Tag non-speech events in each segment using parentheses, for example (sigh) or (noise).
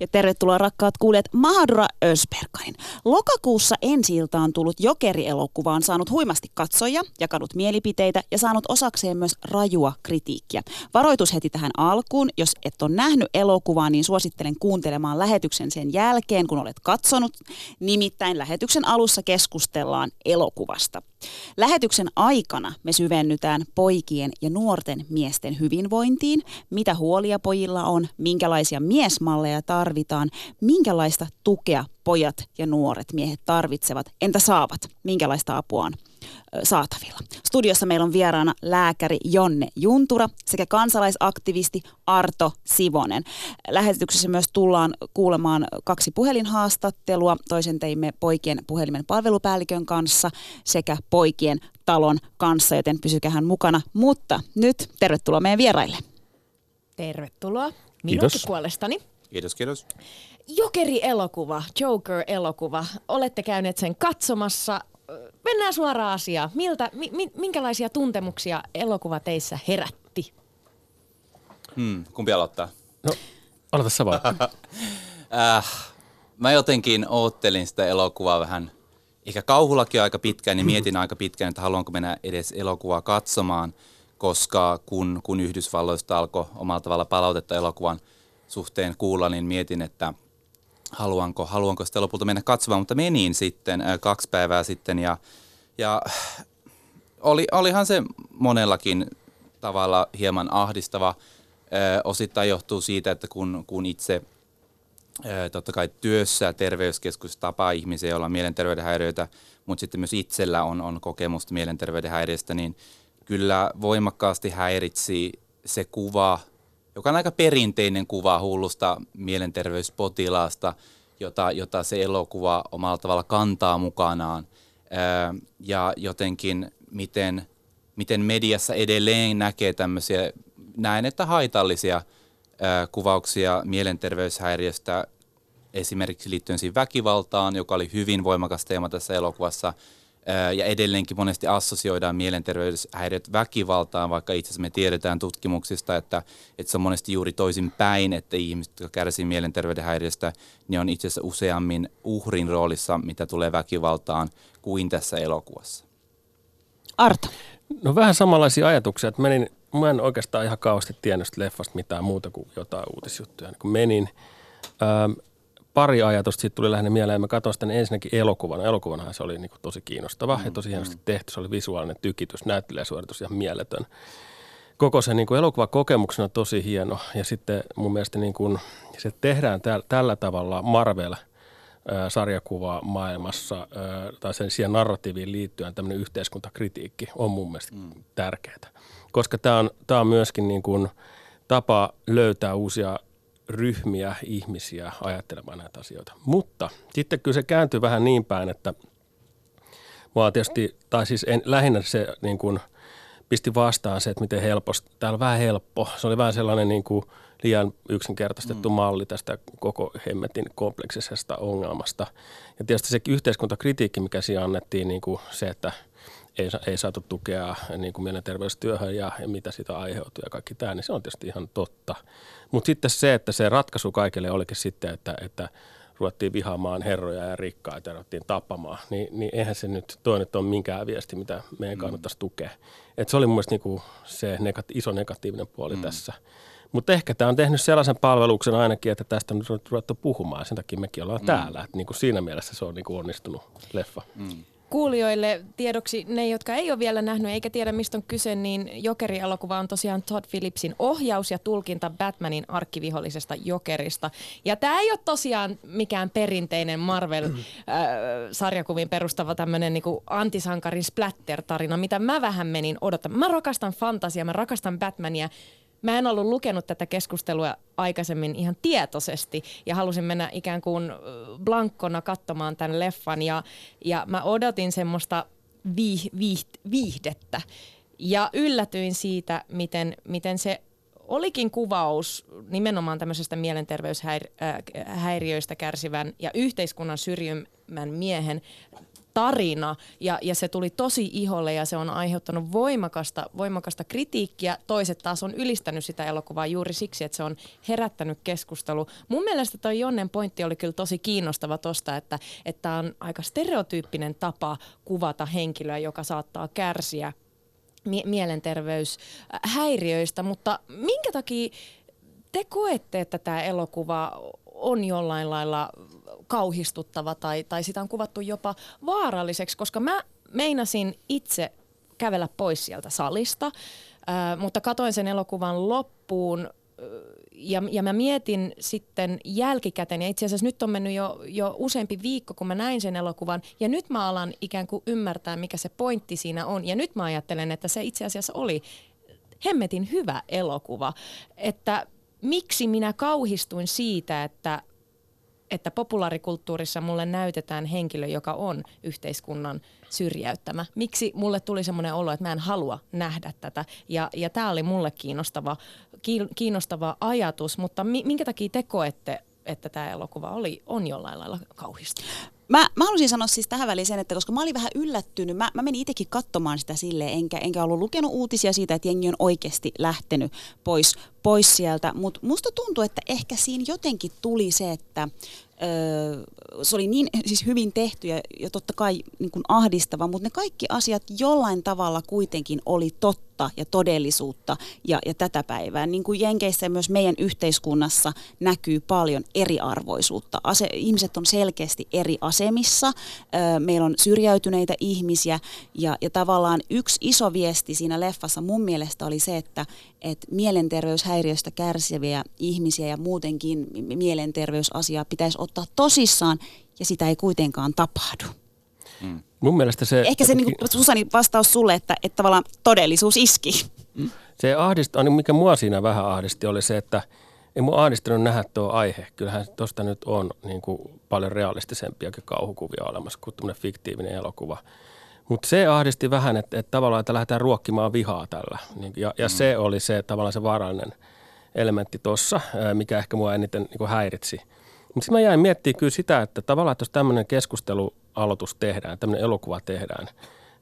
Ja tervetuloa rakkaat kuulijat Mahadura Ösperkain. Lokakuussa ensi on tullut Jokeri-elokuvaan saanut huimasti katsoja, jakanut mielipiteitä ja saanut osakseen myös rajua kritiikkiä. Varoitus heti tähän alkuun. Jos et ole nähnyt elokuvaa, niin suosittelen kuuntelemaan lähetyksen sen jälkeen, kun olet katsonut. Nimittäin lähetyksen alussa keskustellaan elokuvasta. Lähetyksen aikana me syvennytään poikien ja nuorten miesten hyvinvointiin, mitä huolia pojilla on, minkälaisia miesmalleja tarvitaan, minkälaista tukea pojat ja nuoret miehet tarvitsevat, entä saavat, minkälaista apua on saatavilla. Studiossa meillä on vieraana lääkäri Jonne Juntura sekä kansalaisaktivisti Arto Sivonen. Lähetyksessä myös tullaan kuulemaan kaksi puhelinhaastattelua. Toisen teimme poikien puhelimen palvelupäällikön kanssa sekä poikien talon kanssa, joten pysykähän mukana. Mutta nyt tervetuloa meidän vieraille. Tervetuloa minunkin puolestani. Kiitos, kiitos. Jokeri-elokuva, Joker-elokuva. Olette käyneet sen katsomassa. Mennään suoraan asiaan. Miltä, mi, minkälaisia tuntemuksia elokuva teissä herätti? Hmm, kumpi aloittaa? No, aloita sä vaan. (laughs) äh, mä jotenkin oottelin sitä elokuvaa vähän, ehkä kauhullakin aika pitkään, niin mietin aika pitkään, että haluanko mennä edes elokuvaa katsomaan, koska kun, kun Yhdysvalloista alkoi omalla tavalla palautetta elokuvan suhteen kuulla, niin mietin, että haluanko, haluanko sitä lopulta mennä katsomaan, mutta menin sitten äh, kaksi päivää sitten ja, ja oli, olihan se monellakin tavalla hieman ahdistava. Äh, osittain johtuu siitä, että kun, kun itse äh, totta kai työssä terveyskeskus tapaa ihmisiä, joilla on mielenterveyden häiriöitä, mutta sitten myös itsellä on, on kokemusta mielenterveyden häiriöstä, niin kyllä voimakkaasti häiritsi se kuva – joka on aika perinteinen kuva hullusta mielenterveyspotilaasta, jota, jota se elokuva omalla tavalla kantaa mukanaan. ja jotenkin miten, miten mediassa edelleen näkee tämmöisiä, näen, että haitallisia kuvauksia mielenterveyshäiriöstä esimerkiksi liittyen siihen väkivaltaan, joka oli hyvin voimakas teema tässä elokuvassa – ja edelleenkin monesti assosioidaan mielenterveyshäiriöt väkivaltaan, vaikka itse asiassa me tiedetään tutkimuksista, että, että se on monesti juuri toisin päin, että ihmiset, jotka kärsivät mielenterveyden häiriöstä, niin on itse asiassa useammin uhrin roolissa, mitä tulee väkivaltaan, kuin tässä elokuvassa. Arto. No vähän samanlaisia ajatuksia, että menin, mä en oikeastaan ihan kauheasti tiennyt leffasta mitään muuta kuin jotain uutisjuttuja. Niin kun menin, ähm, pari ajatusta siitä tuli lähinnä mieleen. Mä katsoin sitä ensinnäkin elokuvana. Elokuvanahan se oli niin kuin tosi kiinnostava mm, ja tosi hienosti mm. tehty. Se oli visuaalinen tykitys, näyttelijäsuoritus ja mieletön. Koko se niin kuin elokuvakokemuksena tosi hieno. Ja sitten mun mielestä niin kuin, se tehdään täl, tällä tavalla Marvel – sarjakuvaa maailmassa tai sen siihen narratiiviin liittyen tämmöinen yhteiskuntakritiikki on mun mielestä mm. tärkeää. Koska tämä on, on myöskin niin kuin tapa löytää uusia ryhmiä ihmisiä ajattelemaan näitä asioita. Mutta sitten kyllä se kääntyy vähän niin päin, että mua tietysti, tai siis en, lähinnä se niin kuin pisti vastaan se, että miten helposti, täällä on vähän helppo. Se oli vähän sellainen niin kuin liian yksinkertaistettu mm. malli tästä koko hemmetin kompleksisesta ongelmasta. Ja tietysti se yhteiskuntakritiikki, mikä siinä annettiin, niin kuin se, että – ei, ei saatu tukea niin kuin mielenterveystyöhön ja, ja mitä sitä aiheutuu ja kaikki tämä, niin se on tietysti ihan totta. Mutta sitten se, että se ratkaisu kaikille olikin sitten, että, että ruvettiin vihaamaan herroja ja rikkaita ja ruvettiin tappamaan, niin, niin eihän se nyt, toi nyt ole minkään viesti, mitä meidän mm. kannattaisi tukea. Et se oli mun mielestä niinku se negati- iso negatiivinen puoli mm. tässä. Mutta ehkä tämä on tehnyt sellaisen palveluksen ainakin, että tästä on ruvettu puhumaan. Sen takia mekin ollaan mm. täällä. Et niinku siinä mielessä se on niinku onnistunut leffa. Mm kuulijoille tiedoksi, ne jotka ei ole vielä nähnyt eikä tiedä mistä on kyse, niin Jokeri-elokuva on tosiaan Todd Phillipsin ohjaus ja tulkinta Batmanin arkkivihollisesta Jokerista. Ja tämä ei ole tosiaan mikään perinteinen Marvel-sarjakuviin perustava tämmöinen niinku antisankarin splatter-tarina, mitä mä vähän menin odottamaan. Mä rakastan fantasiaa, mä rakastan Batmania mä en ollut lukenut tätä keskustelua aikaisemmin ihan tietoisesti ja halusin mennä ikään kuin blankkona katsomaan tämän leffan ja, ja mä odotin semmoista viih, viih, viihdettä. Ja yllätyin siitä, miten, miten se olikin kuvaus nimenomaan tämmöisestä mielenterveyshäiriöistä kärsivän ja yhteiskunnan syrjymän miehen tarina ja, ja se tuli tosi iholle ja se on aiheuttanut voimakasta, voimakasta kritiikkiä. Toiset taas on ylistänyt sitä elokuvaa juuri siksi, että se on herättänyt keskustelu. Mun mielestä toi Jonnen pointti oli kyllä tosi kiinnostava tosta, että, että on aika stereotyyppinen tapa kuvata henkilöä, joka saattaa kärsiä mie- mielenterveyshäiriöistä, mutta minkä takia te koette, että tämä elokuva on jollain lailla kauhistuttava tai, tai sitä on kuvattu jopa vaaralliseksi, koska mä meinasin itse kävellä pois sieltä salista, äh, mutta katoin sen elokuvan loppuun ja, ja mä mietin sitten jälkikäteen, ja itse asiassa nyt on mennyt jo, jo useampi viikko, kun mä näin sen elokuvan, ja nyt mä alan ikään kuin ymmärtää, mikä se pointti siinä on, ja nyt mä ajattelen, että se itse asiassa oli hemmetin hyvä elokuva, että miksi minä kauhistuin siitä, että että populaarikulttuurissa mulle näytetään henkilö, joka on yhteiskunnan syrjäyttämä. Miksi mulle tuli semmoinen olo, että mä en halua nähdä tätä. Ja, ja tämä oli mulle kiinnostava, kiinnostava ajatus, mutta minkä takia te koette, että tämä elokuva oli, on jollain lailla kauhistava? Mä, mä haluaisin sanoa siis tähän väliin sen, että koska mä olin vähän yllättynyt, mä, mä menin itsekin katsomaan sitä silleen, enkä, enkä ollut lukenut uutisia siitä, että jengi on oikeasti lähtenyt pois, pois sieltä, mutta musta tuntuu, että ehkä siinä jotenkin tuli se, että se oli niin siis hyvin tehty ja, ja totta kai niin kuin ahdistava, mutta ne kaikki asiat jollain tavalla kuitenkin oli totta ja todellisuutta ja, ja tätä päivää. Niin kuin Jenkeissä ja myös meidän yhteiskunnassa näkyy paljon eriarvoisuutta. Ase, ihmiset on selkeästi eri asemissa, meillä on syrjäytyneitä ihmisiä ja, ja tavallaan yksi iso viesti siinä leffassa mun mielestä oli se, että, että mielenterveyshäiriöstä kärsiviä ihmisiä ja muutenkin mielenterveysasiaa pitäisi ottaa tosissaan ja sitä ei kuitenkaan tapahdu. Mm. Mun mielestä se... Ehkä se, (laughs) niin kuin, Susani, vastaus sulle, että, että tavallaan todellisuus iski. Mm. Se ahdist, mikä mua siinä vähän ahdisti, oli se, että ei mua ahdistanut nähdä tuo aihe. Kyllähän tuosta nyt on niin kuin paljon realistisempiakin kauhukuvia olemassa kuin fiktiivinen elokuva. Mutta se ahdisti vähän, että, että tavallaan, että lähdetään ruokkimaan vihaa tällä. Niin, ja, ja mm. se oli se tavallaan se vaarallinen elementti tuossa, mikä ehkä mua eniten niin kuin häiritsi. Mutta sitten mä jäin miettimään kyllä sitä, että tavallaan, että jos tämmöinen keskustelualoitus tehdään, tämmöinen elokuva tehdään,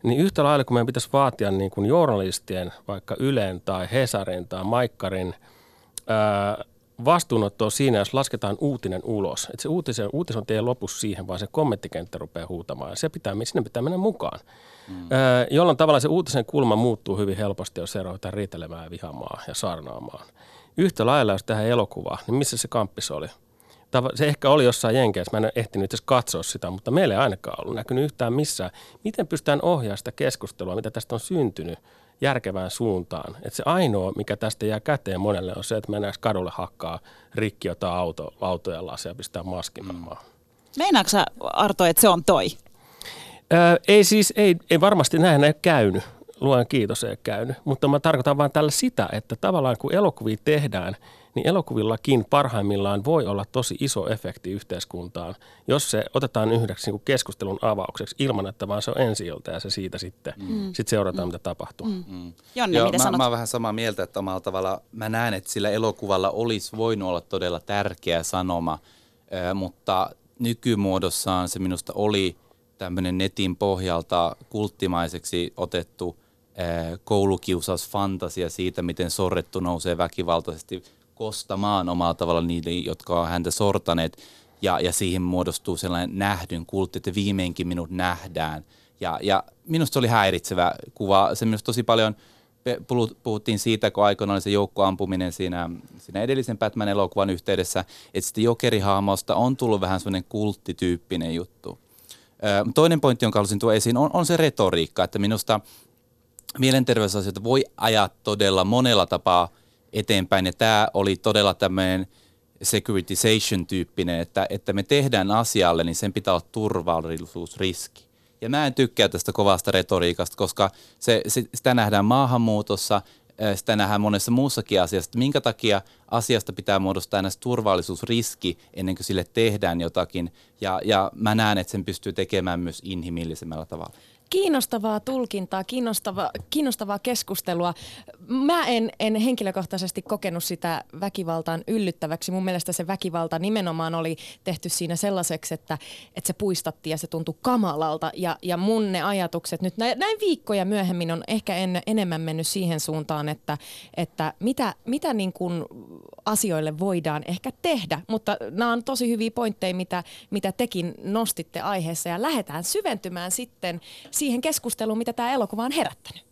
niin yhtä lailla kuin meidän pitäisi vaatia niin kuin journalistien, vaikka Ylen tai Hesarin tai Maikkarin ää, vastuunottoa siinä, jos lasketaan uutinen ulos. Että se uutisen, uutisen ei lopu siihen, vaan se kommenttikenttä rupeaa huutamaan. Ja se pitää, sinne pitää mennä mukaan. Mm. Öö, jolloin tavallaan se uutisen kulma muuttuu hyvin helposti, jos se ruvetaan riitelemään, vihamaan ja saarnaamaan. Yhtä lailla, jos tähän elokuvaan, niin missä se kamppis oli? Se ehkä oli jossain Jenkeissä, mä en ehtinyt itse katsoa sitä, mutta meillä ei ainakaan ollut näkynyt yhtään missään. Miten pystytään ohjaamaan sitä keskustelua, mitä tästä on syntynyt – järkevään suuntaan. Et se ainoa, mikä tästä jää käteen monelle, on se, että mennään kadulle hakkaa rikki jotain auto, autoja lasia ja pistää maskinoimaan. Mm. Meinaatko sä, Arto, että se on toi? Öö, ei siis, ei, ei varmasti näin ei käynyt. Luen kiitos ei käynyt. Mutta mä tarkoitan vain tällä sitä, että tavallaan kun elokuvia tehdään – niin elokuvillakin parhaimmillaan voi olla tosi iso efekti yhteiskuntaan, jos se otetaan yhdeksi niin keskustelun avaukseksi ilman, että vaan se on ensi ja se siitä sitten mm. sit seurataan, mm. mitä tapahtuu. Mm. Mm. Jonne, Joo, mitä mä, sanot? mä oon vähän samaa mieltä, että omalla tavalla mä näen, että sillä elokuvalla olisi voinut olla todella tärkeä sanoma, äh, mutta nykymuodossaan se minusta oli tämmöinen netin pohjalta kulttimaiseksi otettu koulukiusausfantasia siitä, miten sorrettu nousee väkivaltaisesti kostamaan omalla tavalla niille, jotka on häntä sortaneet. Ja, ja siihen muodostuu sellainen nähdyn kultti, että viimeinkin minut nähdään. Ja, ja minusta se oli häiritsevä kuva. Se minusta tosi paljon puhuttiin siitä, kun aikoinaan oli se joukkoampuminen siinä, siinä edellisen Batman-elokuvan yhteydessä, että sitten jokerihahmosta on tullut vähän sellainen kulttityyppinen juttu. Toinen pointti, jonka haluaisin tuoda esiin, on, on se retoriikka, että minusta mielenterveysasioita voi ajaa todella monella tapaa – eteenpäin. Ja tämä oli todella tämmöinen securitization-tyyppinen, että, että me tehdään asialle, niin sen pitää olla turvallisuusriski. Ja mä en tykkää tästä kovasta retoriikasta, koska se, se, sitä nähdään maahanmuutossa, sitä nähdään monessa muussakin asiassa, minkä takia asiasta pitää muodostaa aina turvallisuusriski ennen kuin sille tehdään jotakin. Ja, ja mä näen, että sen pystyy tekemään myös inhimillisemmällä tavalla kiinnostavaa tulkintaa, kiinnostavaa, kiinnostavaa keskustelua. Mä en, en henkilökohtaisesti kokenut sitä väkivaltaan yllyttäväksi. Mun mielestä se väkivalta nimenomaan oli tehty siinä sellaiseksi, että, että se puistattiin ja se tuntui kamalalta. Ja, ja mun ne ajatukset nyt näin, näin viikkoja myöhemmin on ehkä en, enemmän mennyt siihen suuntaan, että, että mitä, mitä niin kuin asioille voidaan ehkä tehdä. Mutta nämä on tosi hyviä pointteja, mitä, mitä tekin nostitte aiheessa ja lähdetään syventymään sitten siihen keskusteluun, mitä tämä elokuva on herättänyt.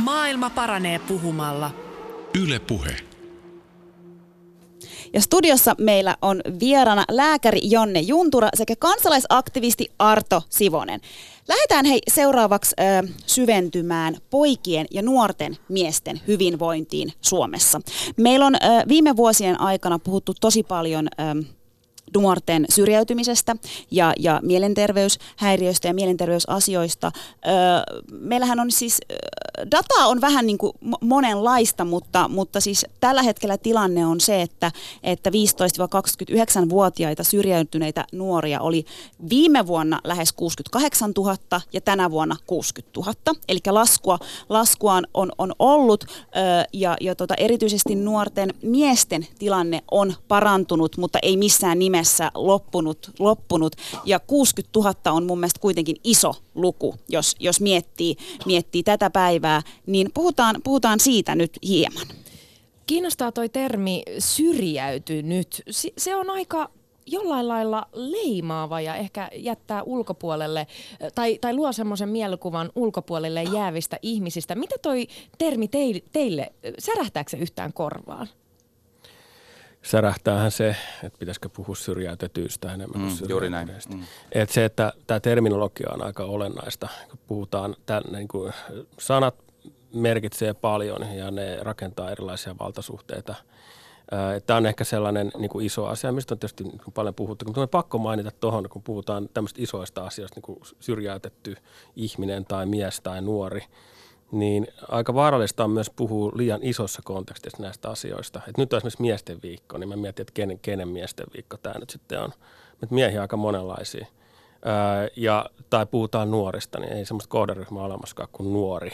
Maailma paranee puhumalla. Yle Puhe. Ja studiossa meillä on vierana lääkäri Jonne Juntura sekä kansalaisaktivisti Arto Sivonen. Lähdetään hei seuraavaksi ö, syventymään poikien ja nuorten miesten hyvinvointiin Suomessa. Meillä on ö, viime vuosien aikana puhuttu tosi paljon... Ö, nuorten syrjäytymisestä ja, ja mielenterveyshäiriöistä ja mielenterveysasioista. Öö, meillähän on siis, dataa on vähän niin kuin monenlaista, mutta, mutta siis tällä hetkellä tilanne on se, että, että 15-29-vuotiaita syrjäytyneitä nuoria oli viime vuonna lähes 68 000 ja tänä vuonna 60 000. Eli laskua, laskua on, on ollut öö, ja, ja tota, erityisesti nuorten miesten tilanne on parantunut, mutta ei missään nimessä nimessä loppunut, loppunut. Ja 60 000 on mun mielestä kuitenkin iso luku, jos, jos miettii, miettii tätä päivää. Niin puhutaan, puhutaan siitä nyt hieman. Kiinnostaa toi termi syrjäytynyt. Se on aika jollain lailla leimaava ja ehkä jättää ulkopuolelle tai, tai luo semmoisen mielikuvan ulkopuolelle jäävistä ihmisistä. Mitä toi termi teille, teille särähtääkö se yhtään korvaan? Särähtäähän se, että pitäisikö puhua syrjäytetyistä enemmän mm, kuin Juuri näin. Mm. Et se, että tämä terminologia on aika olennaista. Kun puhutaan, tämän, niin kuin, sanat merkitsee paljon ja ne rakentaa erilaisia valtasuhteita. Tämä on ehkä sellainen niin kuin iso asia, mistä on tietysti niin paljon puhuttu, mutta on pakko mainita tuohon, kun puhutaan tämmöistä isoista asioista, niin kuin syrjäytetty ihminen tai mies tai nuori – niin aika vaarallista on myös puhua liian isossa kontekstissa näistä asioista. Et nyt on esimerkiksi miesten viikko, niin mä mietin, että kenen, kenen miesten viikko tämä nyt sitten on. Mutta miehiä aika monenlaisia. Ää, ja, tai puhutaan nuorista, niin ei semmoista kohderyhmää olemassakaan kuin nuori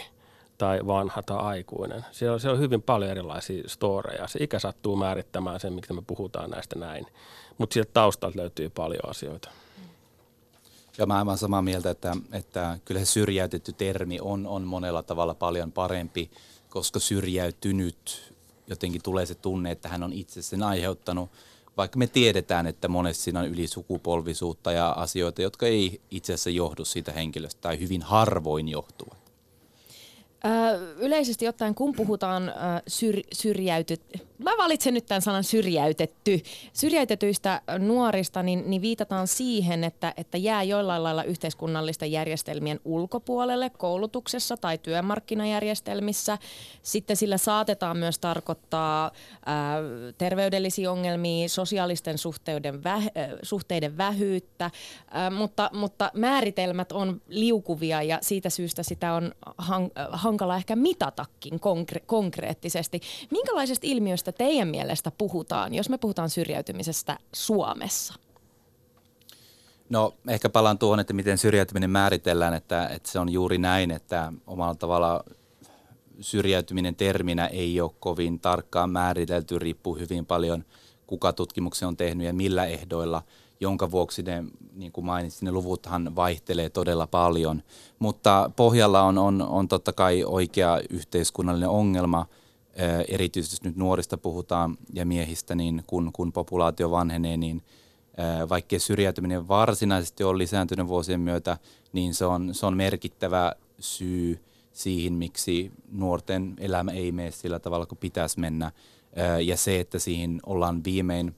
tai vanha tai aikuinen. Siellä on, siellä on hyvin paljon erilaisia storeja. Se ikä sattuu määrittämään sen, miksi me puhutaan näistä näin. Mutta sieltä taustalta löytyy paljon asioita. Ja mä olen samaa mieltä, että, että kyllä se syrjäytetty termi on, on monella tavalla paljon parempi, koska syrjäytynyt jotenkin tulee se tunne, että hän on itse sen aiheuttanut. Vaikka me tiedetään, että monesti siinä on ylisukupolvisuutta ja asioita, jotka ei itse asiassa johdu siitä henkilöstä tai hyvin harvoin johtuvat. Yleisesti ottaen, kun puhutaan syr, syrjäyty, Mä valitsen nyt tämän sanan syrjäytetty. Syrjäytetyistä nuorista niin, niin viitataan siihen, että, että jää jollain lailla yhteiskunnallisten järjestelmien ulkopuolelle koulutuksessa tai työmarkkinajärjestelmissä. Sitten sillä saatetaan myös tarkoittaa ää, terveydellisiä ongelmia, sosiaalisten suhteiden, vä, suhteiden vähyyttä, ää, mutta, mutta määritelmät on liukuvia ja siitä syystä sitä on han, hankala ehkä mitatakin konkre- konkreettisesti. Minkälaisesta ilmiöstä teidän mielestä puhutaan, jos me puhutaan syrjäytymisestä Suomessa? No ehkä palaan tuohon, että miten syrjäytyminen määritellään, että, että se on juuri näin, että omalla tavalla syrjäytyminen terminä ei ole kovin tarkkaan määritelty, riippuu hyvin paljon kuka tutkimuksen on tehnyt ja millä ehdoilla, jonka vuoksi ne, niin kuin mainitsin, ne luvuthan vaihtelee todella paljon. Mutta pohjalla on, on, on totta kai oikea yhteiskunnallinen ongelma – erityisesti nyt nuorista puhutaan ja miehistä, niin kun, kun populaatio vanhenee, niin vaikkei syrjäytyminen varsinaisesti ole lisääntynyt vuosien myötä, niin se on, se on merkittävä syy siihen, miksi nuorten elämä ei mene sillä tavalla kuin pitäisi mennä. Ja se, että siihen ollaan viimein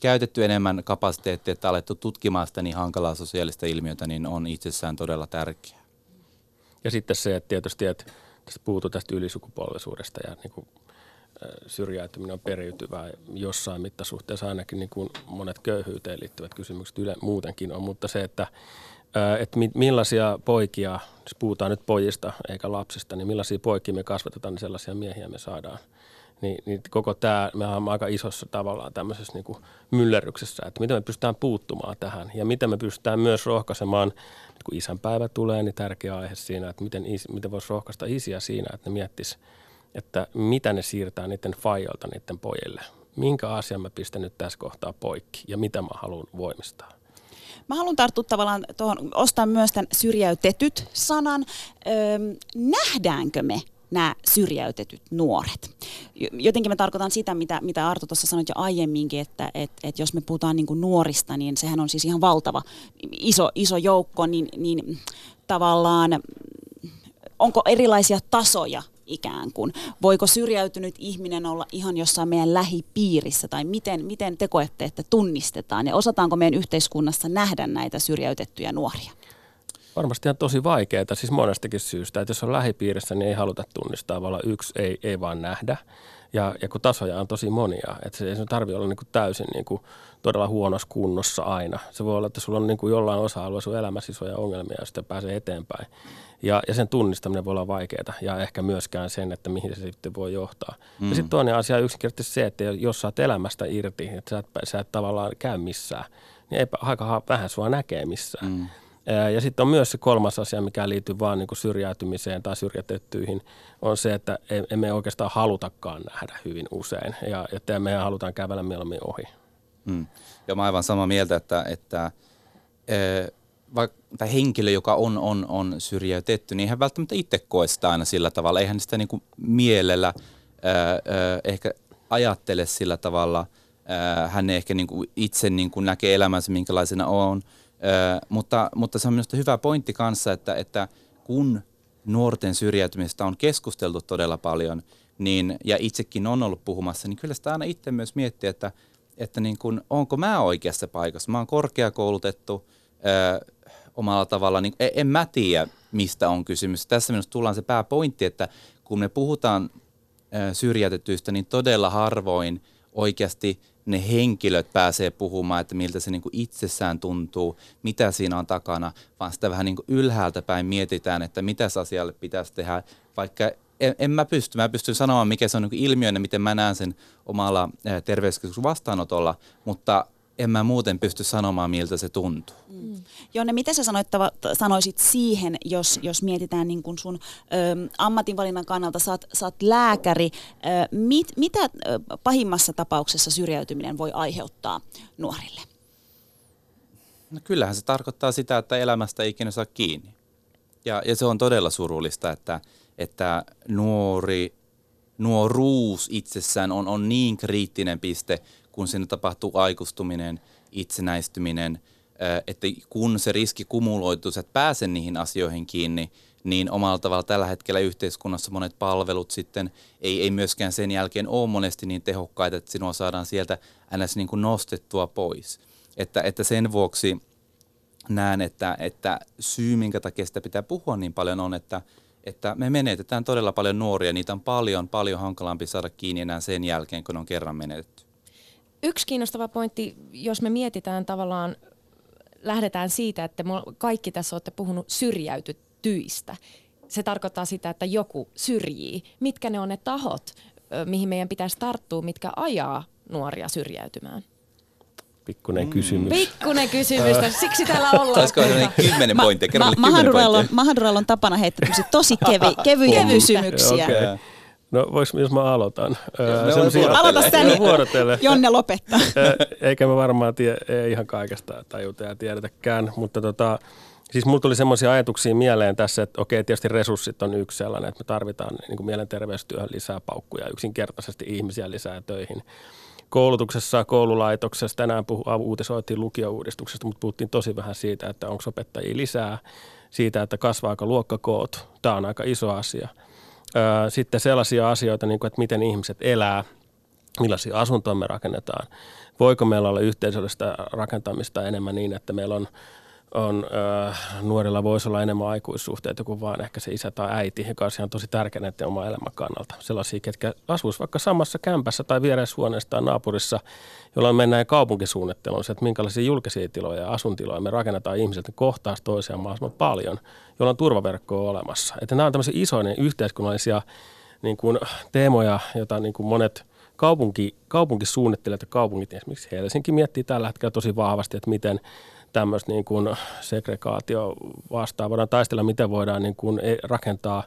käytetty enemmän kapasiteettia, että alettu tutkimaan sitä niin hankalaa sosiaalista ilmiötä, niin on itsessään todella tärkeää. Ja sitten se, että tietysti, että tässä puhutaan tästä ylisukupolvisuudesta ja niin kuin, syrjäytyminen on periytyvää jossain mittasuhteessa ainakin niin kuin monet köyhyyteen liittyvät kysymykset yle muutenkin on, mutta se, että että millaisia poikia, jos puhutaan nyt pojista eikä lapsista, niin millaisia poikia me kasvatetaan, niin sellaisia miehiä me saadaan. Niin, niin koko tämä, me ollaan aika isossa tavallaan tämmöisessä niin myllerryksessä, että miten me pystytään puuttumaan tähän ja miten me pystytään myös rohkaisemaan, kun isänpäivä tulee, niin tärkeä aihe siinä, että miten, miten voisi rohkaista isiä siinä, että ne miettis, että mitä ne siirtää niiden faijolta niiden pojille. Minkä asian mä pistän nyt tässä kohtaa poikki ja mitä mä haluan voimistaa. Mä haluan tarttua tavallaan tuohon, ostaa myös tämän syrjäytetyt sanan. Öö, nähdäänkö me nämä syrjäytetyt nuoret. Jotenkin mä tarkoitan sitä, mitä, mitä Arto tuossa sanoit jo aiemminkin, että et, et jos me puhutaan niin kuin nuorista, niin sehän on siis ihan valtava iso, iso joukko, niin, niin tavallaan onko erilaisia tasoja ikään kuin? Voiko syrjäytynyt ihminen olla ihan jossain meidän lähipiirissä tai miten, miten te koette, että tunnistetaan ja osataanko meidän yhteiskunnassa nähdä näitä syrjäytettyjä nuoria? Varmasti on tosi vaikeaa, siis monestakin syystä, että jos on lähipiirissä, niin ei haluta tunnistaa, vaan yksi ei, ei vaan nähdä. Ja, ja kun tasoja on tosi monia, että se ei tarvitse olla niin kuin täysin niin kuin todella huonossa kunnossa aina. Se voi olla, että sulla on niin kuin jollain osa-alueella sun elämässä isoja ongelmia, ja sitten pääsee eteenpäin. Ja, ja sen tunnistaminen voi olla vaikeaa ja ehkä myöskään sen, että mihin se sitten voi johtaa. Mm. Ja sitten toinen asia on yksinkertaisesti se, että jos sä oot elämästä irti, että sä et, sä et tavallaan käy missään, niin eipä aika vähän sua näkee missään. Mm. Ja sitten on myös se kolmas asia, mikä liittyy vaan niin kuin syrjäytymiseen tai syrjätettyihin, on se, että emme oikeastaan halutakaan nähdä hyvin usein ja että me halutaan kävellä mieluummin ohi. Hmm. Ja mä aivan samaa mieltä, että, että tai henkilö, joka on, on, on syrjäytetty, niin hän välttämättä itse koe sitä aina sillä tavalla. Eihän sitä niin kuin mielellä ää, ehkä ajattele sillä tavalla. Hän ehkä niin kuin itse niin kuin näkee elämänsä, minkälaisena on. Ää, mutta, mutta se on minusta hyvä pointti kanssa, että, että kun nuorten syrjäytymistä on keskusteltu todella paljon, niin, ja itsekin on ollut puhumassa, niin kyllä sitä aina itse myös miettii, että, että niin kuin, onko mä oikeassa paikassa. Mä oon korkeakoulutettu, ää, omalla tavalla, niin en mä tiedä, mistä on kysymys. Tässä minusta tullaan se pääpointti, että kun me puhutaan syrjäytetyistä, niin todella harvoin oikeasti ne henkilöt pääsee puhumaan, että miltä se niin kuin itsessään tuntuu, mitä siinä on takana, vaan sitä vähän niin kuin ylhäältä päin mietitään, että mitä asialle pitäisi tehdä, vaikka en, en mä pysty, mä pystyn sanomaan, mikä se on niin ilmiönä, miten mä näen sen omalla terveyskeskuksen vastaanotolla, mutta en mä muuten pysty sanomaan, miltä se tuntuu. Mm. Jonne, mitä sä sanoit, sanoisit siihen, jos, jos mietitään niin kuin sun ö, ammatinvalinnan kannalta, sä oot, sä oot lääkäri, ö, mit, mitä ö, pahimmassa tapauksessa syrjäytyminen voi aiheuttaa nuorille? No kyllähän se tarkoittaa sitä, että elämästä ei ikinä saa kiinni. Ja, ja se on todella surullista, että, että nuori, nuoruus itsessään on, on niin kriittinen piste, kun siinä tapahtuu aikustuminen, itsenäistyminen, että kun se riski kumuloituu, että pääse niihin asioihin kiinni, niin omalla tavalla tällä hetkellä yhteiskunnassa monet palvelut sitten ei, ei myöskään sen jälkeen ole monesti niin tehokkaita, että sinua saadaan sieltä ns. Niin kuin nostettua pois. Että, että sen vuoksi näen, että, että syy, minkä takia sitä pitää puhua niin paljon on, että, että me menetetään todella paljon nuoria. Niitä on paljon, paljon hankalampi saada kiinni enää sen jälkeen, kun on kerran menetetty. Yksi kiinnostava pointti, jos me mietitään tavallaan, lähdetään siitä, että kaikki tässä olette puhunut syrjäytytyistä. Se tarkoittaa sitä, että joku syrjii. Mitkä ne on ne tahot, mihin meidän pitäisi tarttua, mitkä ajaa nuoria syrjäytymään? Pikkunen mm. kysymys. Pikkunen kysymys, (laughs) siksi täällä ollaan. Olisiko kymmenen pointtia? Ma- ma- Mahaduralla, on, Mahaduralla on tapana heittää tosi kevi, (laughs) kevyjä kysymyksiä. Okay. No vois, jos mä aloitan. Aloita sä, niin Jonne lopettaa. Eikä me varmaan tie, ei ihan kaikesta tajuta ja tiedetäkään, mutta tota, siis mulla tuli semmoisia ajatuksia mieleen tässä, että okei, tietysti resurssit on yksi sellainen, että me tarvitaan niin kuin mielenterveystyöhön lisää paukkuja, yksinkertaisesti ihmisiä lisää töihin. Koulutuksessa, koululaitoksessa, tänään puhu, uutisoitiin lukiouudistuksesta, mutta puhuttiin tosi vähän siitä, että onko opettajia lisää, siitä, että kasvaako luokkakoot. Tämä on aika iso asia – sitten sellaisia asioita, niin kuin, että miten ihmiset elää, millaisia asuntoja me rakennetaan. Voiko meillä olla yhteisöllistä rakentamista enemmän niin, että meillä on on äh, nuorilla voisi olla enemmän aikuissuhteita kuin vaan ehkä se isä tai äiti, joka on tosi tärkeä näiden oma elämän kannalta. Sellaisia, ketkä asuisivat vaikka samassa kämpässä tai viereishuoneessa tai naapurissa, jolloin mennään kaupunkisuunnitteluun, se, että minkälaisia julkisia tiloja ja asuntiloja me rakennetaan ihmiset, kohtaa toisiaan mahdollisimman paljon, jolloin turvaverkko on olemassa. Että nämä on tämmöisiä isoja yhteiskunnallisia niin kuin, teemoja, joita niin kuin monet kaupunki, kaupunkisuunnittelijat ja kaupungit, esimerkiksi Helsinki miettii tällä hetkellä tosi vahvasti, että miten tämmöistä niin kuin segregaatio vastaan voidaan taistella, miten voidaan niin kuin e, rakentaa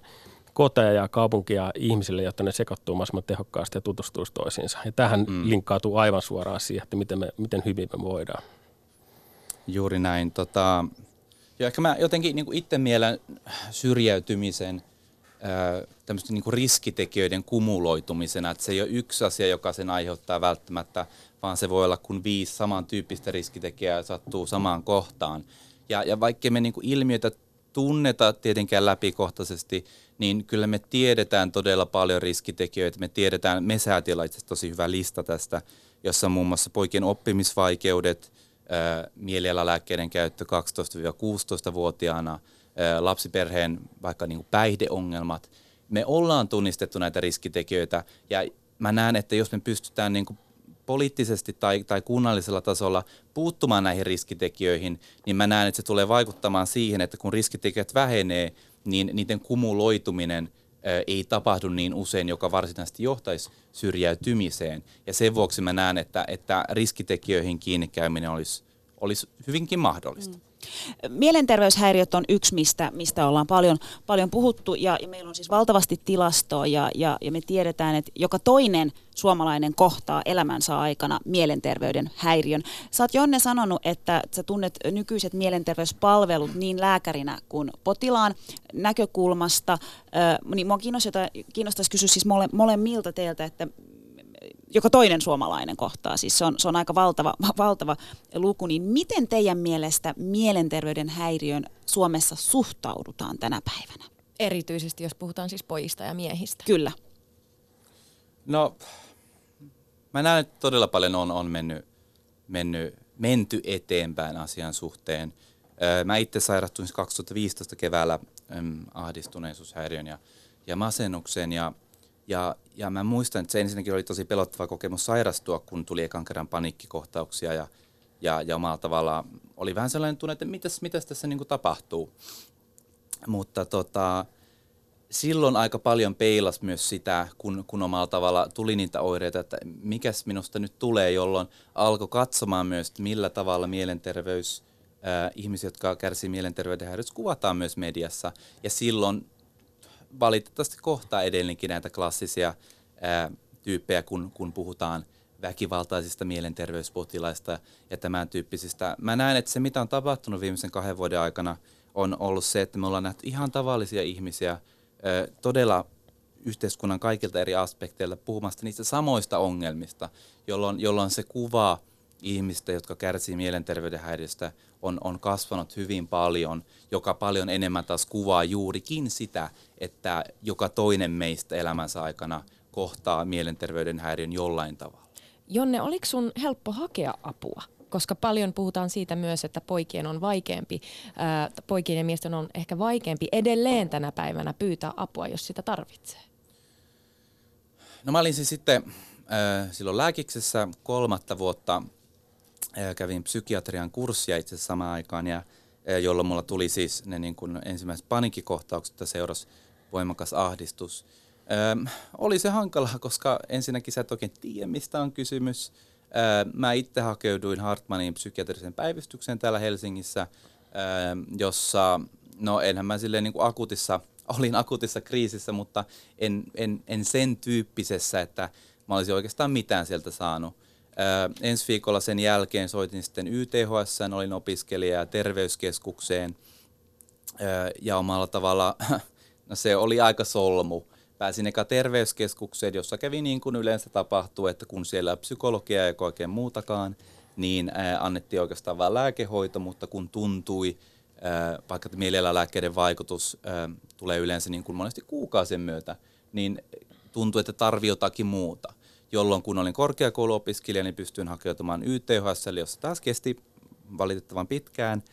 koteja ja kaupunkia ihmisille, jotta ne sekoittuu mahdollisimman tehokkaasti ja tutustuisi toisiinsa. Ja tähän mm. linkkautuu aivan suoraan siihen, että miten, me, miten hyvin me voidaan. Juuri näin. Tota, ja ehkä mä jotenkin niin itse mielen syrjäytymisen tämmöisten niin riskitekijöiden kumuloitumisena, että se ei ole yksi asia, joka sen aiheuttaa välttämättä, vaan se voi olla kun viisi samantyyppistä riskitekijää sattuu samaan kohtaan. Ja, ja vaikka me niin kuin ilmiötä tunneta tietenkään läpikohtaisesti, niin kyllä me tiedetään todella paljon riskitekijöitä. Me tiedetään, me säätiöllä itse tosi hyvä lista tästä, jossa muun muassa poikien oppimisvaikeudet, mielialalääkkeiden käyttö 12-16-vuotiaana, lapsiperheen vaikka niin kuin päihdeongelmat. Me ollaan tunnistettu näitä riskitekijöitä ja mä näen, että jos me pystytään niin kuin poliittisesti tai, tai kunnallisella tasolla puuttumaan näihin riskitekijöihin, niin mä näen, että se tulee vaikuttamaan siihen, että kun riskitekijät vähenee, niin niiden kumuloituminen ei tapahdu niin usein, joka varsinaisesti johtaisi syrjäytymiseen. Ja sen vuoksi mä näen, että, että riskitekijöihin kiinni käyminen olisi, olisi hyvinkin mahdollista. Mm. Mielenterveyshäiriöt on yksi, mistä, mistä ollaan paljon, paljon puhuttu ja, ja meillä on siis valtavasti tilastoa ja, ja, ja me tiedetään, että joka toinen suomalainen kohtaa elämänsä aikana mielenterveyden häiriön. Sä oot Jonne sanonut, että sä tunnet nykyiset mielenterveyspalvelut niin lääkärinä kuin potilaan näkökulmasta. Ö, niin mua kiinnostaisi kysyä siis mole, molemmilta teiltä, että joka toinen suomalainen kohtaa, siis se on, se on aika valtava, (laughs) valtava luku, niin miten teidän mielestä mielenterveyden häiriön Suomessa suhtaudutaan tänä päivänä? Erityisesti jos puhutaan siis pojista ja miehistä. Kyllä. No, mä näen, että todella paljon on, on mennyt, mennyt, menty eteenpäin asian suhteen. Mä itse sairastuin 2015 keväällä ahdistuneisuushäiriön ja, ja masennuksen ja ja, ja mä muistan, että se ensinnäkin oli tosi pelottava kokemus sairastua, kun tuli ekan kerran paniikkikohtauksia ja, ja, ja omalla tavalla oli vähän sellainen tunne, että mitäs, mitäs tässä niin kuin tapahtuu. Mutta tota, silloin aika paljon peilas myös sitä, kun, kun omalla tavalla tuli niitä oireita, että mikäs minusta nyt tulee, jolloin alkoi katsomaan myös, että millä tavalla mielenterveys, äh, jotka kärsii mielenterveyden häiriöistä, kuvataan myös mediassa. Ja silloin valitettavasti kohtaa edelleenkin näitä klassisia ää, tyyppejä, kun, kun puhutaan väkivaltaisista mielenterveyspotilaista ja tämän tyyppisistä. Mä näen, että se mitä on tapahtunut viimeisen kahden vuoden aikana on ollut se, että me ollaan nähty ihan tavallisia ihmisiä ää, todella yhteiskunnan kaikilta eri aspekteilta puhumasta niistä samoista ongelmista, jolloin, jolloin se kuva ihmistä, jotka kärsii mielenterveyden häiriöstä, on, on kasvanut hyvin paljon, joka paljon enemmän taas kuvaa juurikin sitä, että joka toinen meistä elämänsä aikana kohtaa mielenterveyden häiriön jollain tavalla. Jonne, oliko sun helppo hakea apua? Koska paljon puhutaan siitä myös, että poikien on vaikeampi, ää, poikien ja miesten on ehkä vaikeampi edelleen tänä päivänä pyytää apua, jos sitä tarvitsee. No mä olin siis sitten äh, silloin lääkiksessä kolmatta vuotta kävin psykiatrian kurssia itse samaan aikaan, ja, jolloin mulla tuli siis ne niin kuin ensimmäiset panikkikohtaukset ja seurasi voimakas ahdistus. Ö, oli se hankalaa, koska ensinnäkin sä et oikein tiedä, mistä on kysymys. Ö, mä itse hakeuduin Hartmanin psykiatrisen päivystykseen täällä Helsingissä, ö, jossa, no enhän mä silleen niin kuin akutissa, (laughs) olin akutissa kriisissä, mutta en, en, en sen tyyppisessä, että mä olisin oikeastaan mitään sieltä saanut. Ö, ensi viikolla sen jälkeen soitin sitten YTHS, olin opiskelija terveyskeskukseen ö, ja omalla tavalla, (laughs) no se oli aika solmu. Pääsin eka terveyskeskukseen, jossa kävi niin kuin yleensä tapahtuu, että kun siellä psykologia ei oikein muutakaan, niin ö, annettiin oikeastaan vain lääkehoito, mutta kun tuntui, ö, vaikka lääkkeiden vaikutus ö, tulee yleensä niin kuin monesti kuukausien myötä, niin tuntui, että tarvii jotakin muuta jolloin kun olin korkeakouluopiskelija, niin pystyin hakeutumaan YTHS, jossa taas kesti valitettavan pitkään,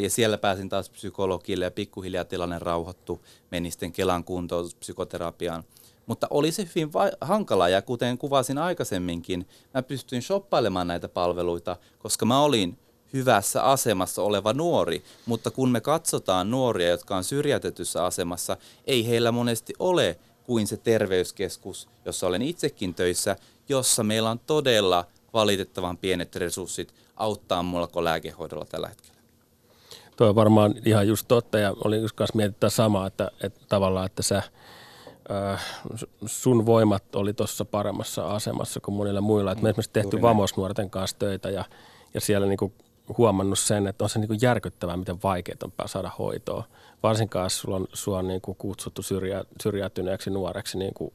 Ja siellä pääsin taas psykologille ja pikkuhiljaa tilanne rauhoittu. Menin sitten Kelan kuntoutuspsykoterapiaan. Mutta oli se hyvin va- hankala ja kuten kuvasin aikaisemminkin, mä pystyin shoppailemaan näitä palveluita, koska mä olin hyvässä asemassa oleva nuori, mutta kun me katsotaan nuoria, jotka on syrjäytetyssä asemassa, ei heillä monesti ole kuin se terveyskeskus, jossa olen itsekin töissä, jossa meillä on todella valitettavan pienet resurssit auttaa mulla lääkehoidolla tällä hetkellä. Tuo on varmaan ihan just totta ja oli just kanssa mietitään samaa, että, että tavallaan, että sä, äh, sun voimat oli tuossa paremmassa asemassa kuin monilla muilla. Et me esimerkiksi tehty vamosnuorten kanssa töitä ja, ja siellä niinku huomannut sen, että on se niinku järkyttävää, miten vaikeaa on saada hoitoa. Varsinkaan jos sulla on, sua on niinku kutsuttu syrjä, syrjäytyneeksi nuoreksi niinku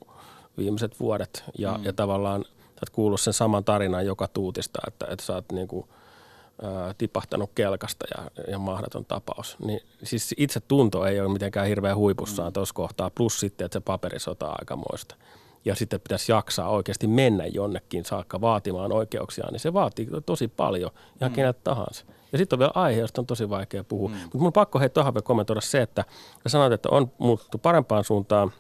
viimeiset vuodet ja, mm. ja tavallaan – oot kuullut sen saman tarinan joka tuutista, että, että sä oot niin kuin, ää, tipahtanut kelkasta ja, ja mahdoton tapaus. Niin, siis itse tunto ei ole mitenkään hirveän huipussaan mm. tuossa kohtaa, plus sitten, että se paperisota on aikamoista. Ja sitten pitäisi jaksaa oikeasti mennä jonnekin saakka vaatimaan oikeuksia, niin se vaatii tosi paljon ihan mm. kenet tahansa. Ja sitten on vielä aihe, josta on tosi vaikea puhua. Mm. Mutta mun on pakko hei tuohon kommentoida se, että sä sanoit, että on muuttu parempaan suuntaan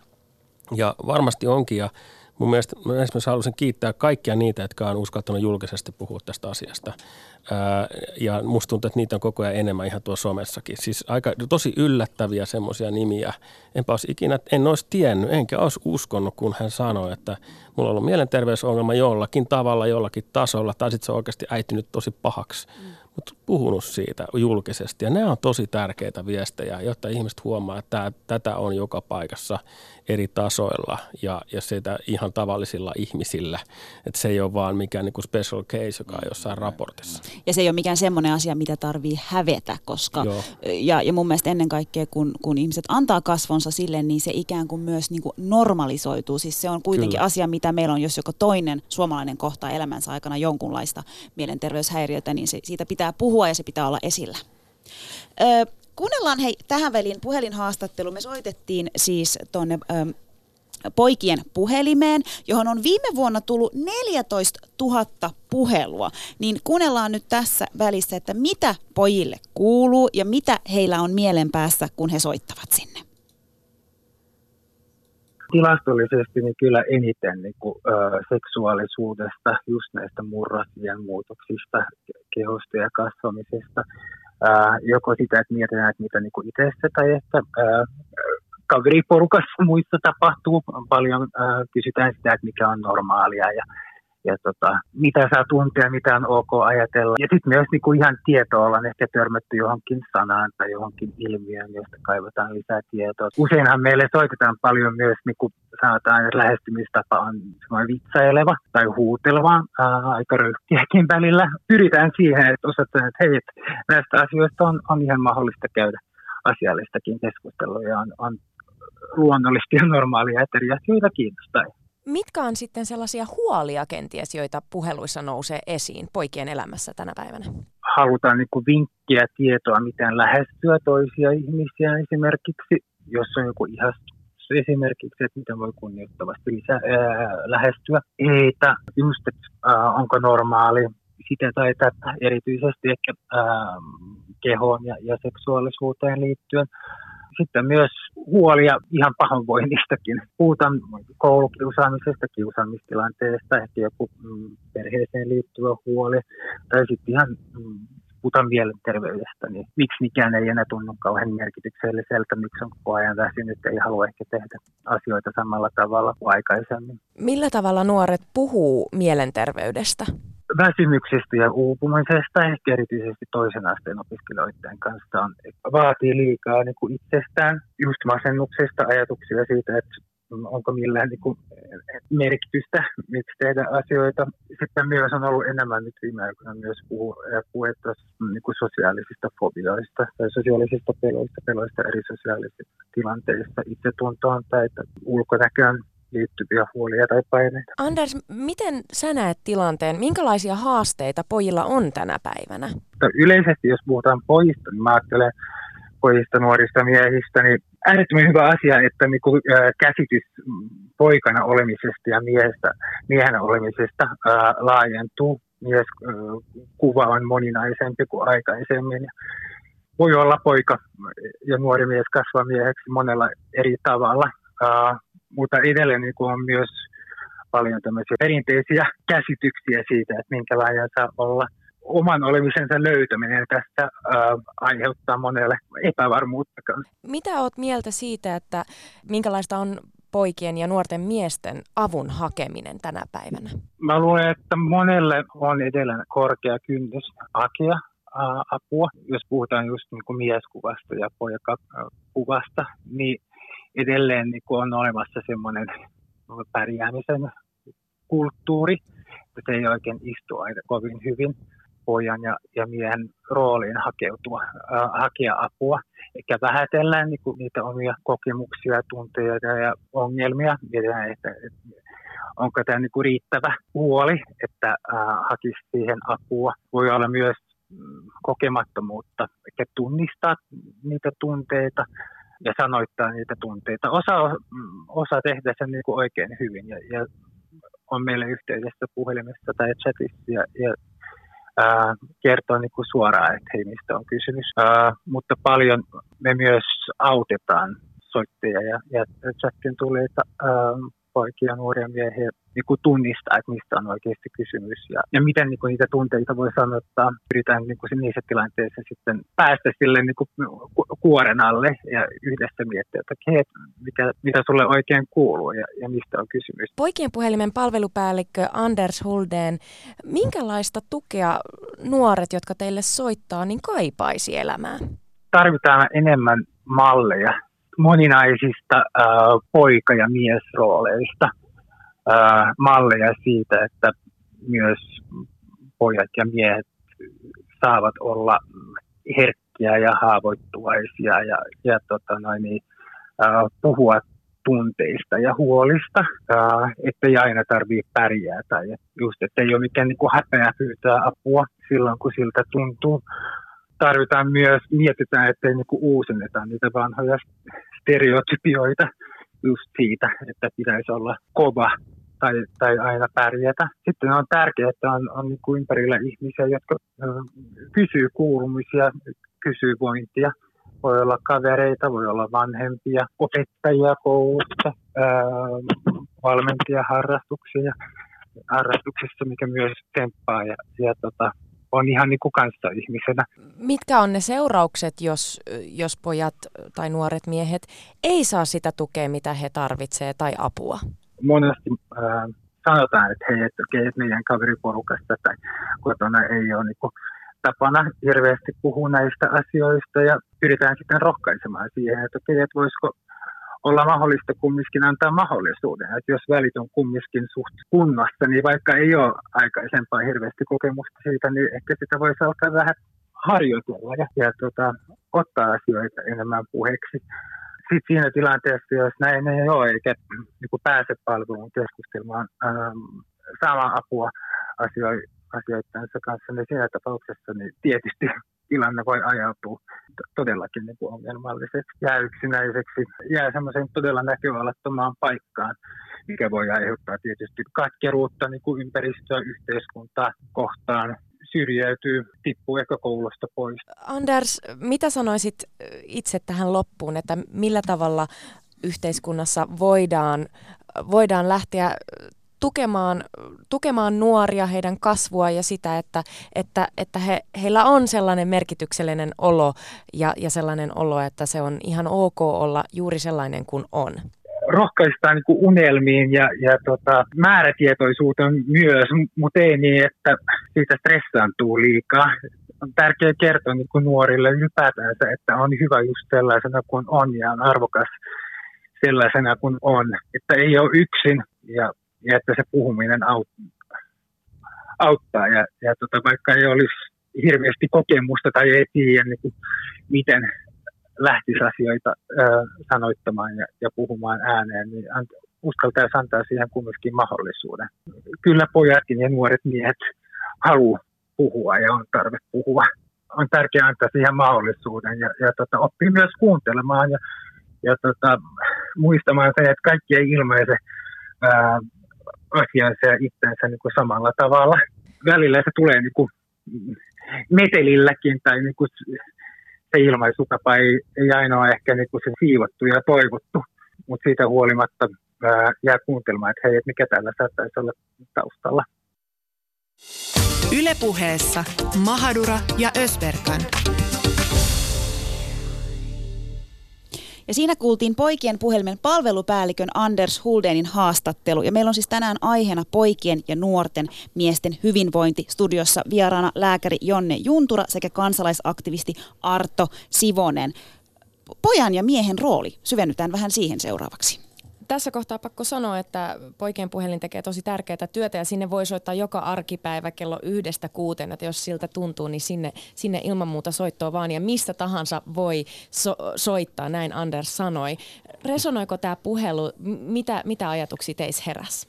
ja varmasti onkin. Ja mun mielestä mä esimerkiksi haluaisin kiittää kaikkia niitä, jotka on uskaltanut julkisesti puhua tästä asiasta. Ää, ja musta tuntuu, että niitä on koko ajan enemmän ihan tuossa somessakin. Siis aika tosi yllättäviä semmoisia nimiä. Enpä olisi ikinä, en olisi tiennyt, enkä olisi uskonut, kun hän sanoi, että mulla on ollut mielenterveysongelma jollakin tavalla, jollakin tasolla, tai sitten se on oikeasti äitynyt tosi pahaksi. Mm mutta puhunut siitä julkisesti. Ja nämä on tosi tärkeitä viestejä, jotta ihmiset huomaa, että tämä, tätä on joka paikassa eri tasoilla ja, ja sitä ihan tavallisilla ihmisillä. Että se ei ole vaan mikään niin kuin special case, joka on jossain raportissa. Ja se ei ole mikään semmoinen asia, mitä tarvii hävetä, koska ja, ja mun mielestä ennen kaikkea, kun, kun ihmiset antaa kasvonsa sille, niin se ikään kuin myös niin kuin normalisoituu. Siis se on kuitenkin Kyllä. asia, mitä meillä on, jos joko toinen suomalainen kohtaa elämänsä aikana jonkunlaista mielenterveyshäiriötä, niin se, siitä pitää puhua ja se pitää olla esillä. Ö, kuunnellaan hei tähän väliin puhelinhaastattelu. Me soitettiin siis tuonne poikien puhelimeen, johon on viime vuonna tullut 14 000 puhelua. Niin kuunnellaan nyt tässä välissä, että mitä pojille kuuluu ja mitä heillä on mielen päässä, kun he soittavat sinne. Tilastollisesti niin kyllä eniten niin kuin, ö, seksuaalisuudesta, just näistä murrosien muutoksista, kehosta ja kasvamisesta. Joko sitä, että mietitään, että mitä niin itse tai että ää, kaveriporukassa (laughs) muissa tapahtuu. Paljon ää, kysytään sitä, että mikä on normaalia ja ja tota, mitä saa tuntea, mitä on ok ajatella. Ja sitten myös niin kuin ihan tietoa ollaan ehkä törmätty johonkin sanaan tai johonkin ilmiöön, josta kaivataan lisää tietoa. Useinhan meille soitetaan paljon myös, niin kuin sanotaan, että lähestymistapa on vitsaileva tai huuteleva, ää, aika röyhtiäkin välillä. Pyritään siihen, että osataan, että hei, että näistä asioista on, on ihan mahdollista käydä asiallistakin keskustelua ja on, on luonnollisesti ja normaalia, että eri asioita kiinnostaa. Mitkä on sitten sellaisia huolia kenties, joita puheluissa nousee esiin poikien elämässä tänä päivänä? Halutaan niin kuin vinkkiä, tietoa, miten lähestyä toisia ihmisiä esimerkiksi, jos on joku ihastus esimerkiksi, että miten voi kunnioittavasti lisää, ää, lähestyä. Heitä, just, että ää, onko normaali sitä tai tätä, erityisesti ehkä ää, kehoon ja, ja seksuaalisuuteen liittyen sitten myös huolia ihan pahoinvoinnistakin. Puhutaan koulukiusaamisesta, kiusaamistilanteesta, ehkä joku mm, perheeseen liittyvä huoli, tai sitten ihan mm, puhutaan mielenterveydestä, niin miksi mikään ei enää tunnu kauhean merkitykselliseltä, miksi on koko ajan väsynyt, ei halua ehkä tehdä asioita samalla tavalla kuin aikaisemmin. Millä tavalla nuoret puhuu mielenterveydestä? Väsymyksestä ja uupumisesta, ehkä erityisesti toisen asteen opiskelijoiden kanssa, on, vaatii liikaa niin kuin itsestään, just masennuksesta, ajatuksia siitä, että onko millään niin kuin, merkitystä, miksi tehdä asioita. Sitten myös on ollut enemmän nyt viime aikoina myös puhuttu niin kuin sosiaalisista fobioista tai sosiaalisista peloista, peloista eri sosiaalisista tilanteista, itsetuntoon tai ulkonäköön liittyviä huolia tai paineita. Anders, miten sä näet tilanteen? Minkälaisia haasteita pojilla on tänä päivänä? Yleisesti, jos puhutaan pojista, niin mä ajattelen pojista, nuorista miehistä, niin äärettömän hyvä asia, että niin kuin, ää, käsitys poikana olemisesta ja miehestä, miehen olemisesta ää, laajentuu. Mies ää, kuva on moninaisempi kuin aikaisemmin. voi olla poika ja nuori mies kasvaa mieheksi monella eri tavalla, mutta edelleen niin on myös paljon tämmöisiä perinteisiä käsityksiä siitä, että minkälainen saa olla. Oman olemisensa löytäminen tästä uh, aiheuttaa monelle epävarmuutta. Mitä oot mieltä siitä, että minkälaista on poikien ja nuorten miesten avun hakeminen tänä päivänä? Mä luulen, että monelle on edelleen korkea kynnys hakea apua. Jos puhutaan just niin kuin mieskuvasta ja pojakuvasta, niin edelleen niin kuin on olemassa semmoinen pärjäämisen kulttuuri, että se ei oikein istu aina kovin hyvin pojan ja, ja miehen rooliin hakeutua, äh, hakea apua, eikä vähätellään niin kuin niitä omia kokemuksia, tunteita ja ongelmia. Mietitään, että, että onko tämä niin kuin riittävä huoli, että äh, hakisi siihen apua. Voi olla myös mm, kokemattomuutta, eikä tunnistaa niitä tunteita ja sanoittaa niitä tunteita. Osa, osa tehdä sen niin kuin oikein hyvin ja, ja on meille yhteydessä puhelimessa tai chatissa ja, ja ää, kertoa niin kuin suoraan, että hei, mistä on kysymys. Ää, mutta paljon me myös autetaan soittajia ja, ja chatin tuleita poikia, nuoria miehiä niin kuin tunnistaa, että mistä on oikeasti kysymys ja, ja miten niin kuin niitä tunteita voi sanottaa. Pyritään niin kuin niissä tilanteissa sitten päästä sille niin kuin kuoren alle ja yhdessä miettiä, että hei, mikä, mitä sulle oikein kuuluu ja, ja mistä on kysymys. Poikien puhelimen palvelupäällikkö Anders Huldeen, minkälaista tukea nuoret, jotka teille soittaa, niin kaipaisi elämään? Tarvitaan enemmän malleja moninaisista äh, poika- ja miesrooleista äh, malleja siitä, että myös pojat ja miehet saavat olla herkkiä ja haavoittuvaisia ja, ja tota noin, äh, puhua tunteista ja huolista, äh, ettei aina tarvitse pärjäätä. Ja just, että ei ole mikään niin kuin häpeä pyytää apua silloin, kun siltä tuntuu. Tarvitaan myös, mietitään, ettei niin kuin uusenneta niitä vanhoja stereotypioita just siitä, että pitäisi olla kova tai, tai aina pärjätä. Sitten on tärkeää, että on, on niin kuin ympärillä ihmisiä, jotka kysyy kuulumisia, kysyy vointia. Voi olla kavereita, voi olla vanhempia, opettajia koulussa, valmentajia harrastuksia, harrastuksissa, mikä myös temppaa ja, ja tota, on ihan niin kuin ihmisenä. Mitkä on ne seuraukset, jos, jos pojat tai nuoret miehet ei saa sitä tukea, mitä he tarvitsevat tai apua? Monesti äh, sanotaan, että hei, että, okay, että meidän kaveriporukasta tai kotona ei ole niin kuin, tapana hirveästi puhua näistä asioista ja pyritään sitten rohkaisemaan siihen, että okei, että voisiko olla mahdollista kumminkin antaa mahdollisuuden. Että jos välit on kumminkin suht kunnossa, niin vaikka ei ole aikaisempaa hirveästi kokemusta siitä, niin ehkä sitä voisi alkaa vähän harjoitella ja, ja tota, ottaa asioita enemmän puheeksi. Sitten siinä tilanteessa, jos näin ei ole, eikä niin pääse palveluun keskustelemaan ähm, saamaan apua asioiden kanssa, niin siinä tapauksessa niin tietysti tilanne voi ajautua todellakin niin kuin ongelmalliseksi, jää yksinäiseksi, jää semmoisen todella näköalattomaan paikkaan, mikä voi aiheuttaa tietysti katkeruutta niin kuin ympäristöä, yhteiskuntaa kohtaan, syrjäytyy, tippuu ehkä koulusta pois. Anders, mitä sanoisit itse tähän loppuun, että millä tavalla yhteiskunnassa voidaan, voidaan lähteä tukemaan, tukemaan nuoria, heidän kasvua ja sitä, että, että, että he, heillä on sellainen merkityksellinen olo ja, ja sellainen olo, että se on ihan ok olla juuri sellainen kuin on rohkaistaan niin unelmiin ja, ja tota, määrätietoisuuteen myös, mutta ei niin, että siitä stressaantuu liikaa. On tärkeää kertoa niin kuin nuorille ylipäätään, että on hyvä just sellaisena kuin on ja on arvokas sellaisena kuin on. Että ei ole yksin ja ja että se puhuminen auttaa. Ja, ja tota, vaikka ei olisi hirveästi kokemusta tai ei tiedä, niin kuin, miten lähtisi asioita ö, sanoittamaan ja, ja puhumaan ääneen, niin uskaltaisi antaa siihen kumminkin mahdollisuuden. Kyllä pojatkin ja nuoret miehet haluaa puhua ja on tarve puhua. On tärkeää antaa siihen mahdollisuuden ja, ja tota, oppii myös kuuntelemaan ja, ja tota, muistamaan se, että kaikki ei ilmaise ää, asiansa ja itsensä niin kuin samalla tavalla. Välillä se tulee niin kuin metelilläkin tai niin kuin se ilmaisutapa ei, ei ainoa ehkä niin kuin se siivottu ja toivottu, mutta siitä huolimatta ää, jää kuuntelemaan, että hei, että mikä täällä saattaisi olla taustalla. Ylepuheessa Mahadura ja Ösberkan. Ja siinä kuultiin poikien puhelimen palvelupäällikön Anders Huldenin haastattelu. Ja meillä on siis tänään aiheena poikien ja nuorten miesten hyvinvointi. Studiossa vieraana lääkäri Jonne Juntura sekä kansalaisaktivisti Arto Sivonen. Pojan ja miehen rooli, syvennytään vähän siihen seuraavaksi tässä kohtaa pakko sanoa, että poikien puhelin tekee tosi tärkeää työtä ja sinne voi soittaa joka arkipäivä kello yhdestä kuuteen, että jos siltä tuntuu, niin sinne, sinne ilman muuta soittoa vaan ja mistä tahansa voi so- soittaa, näin Anders sanoi. Resonoiko tämä puhelu, mitä, mitä ajatuksia teissä heräs?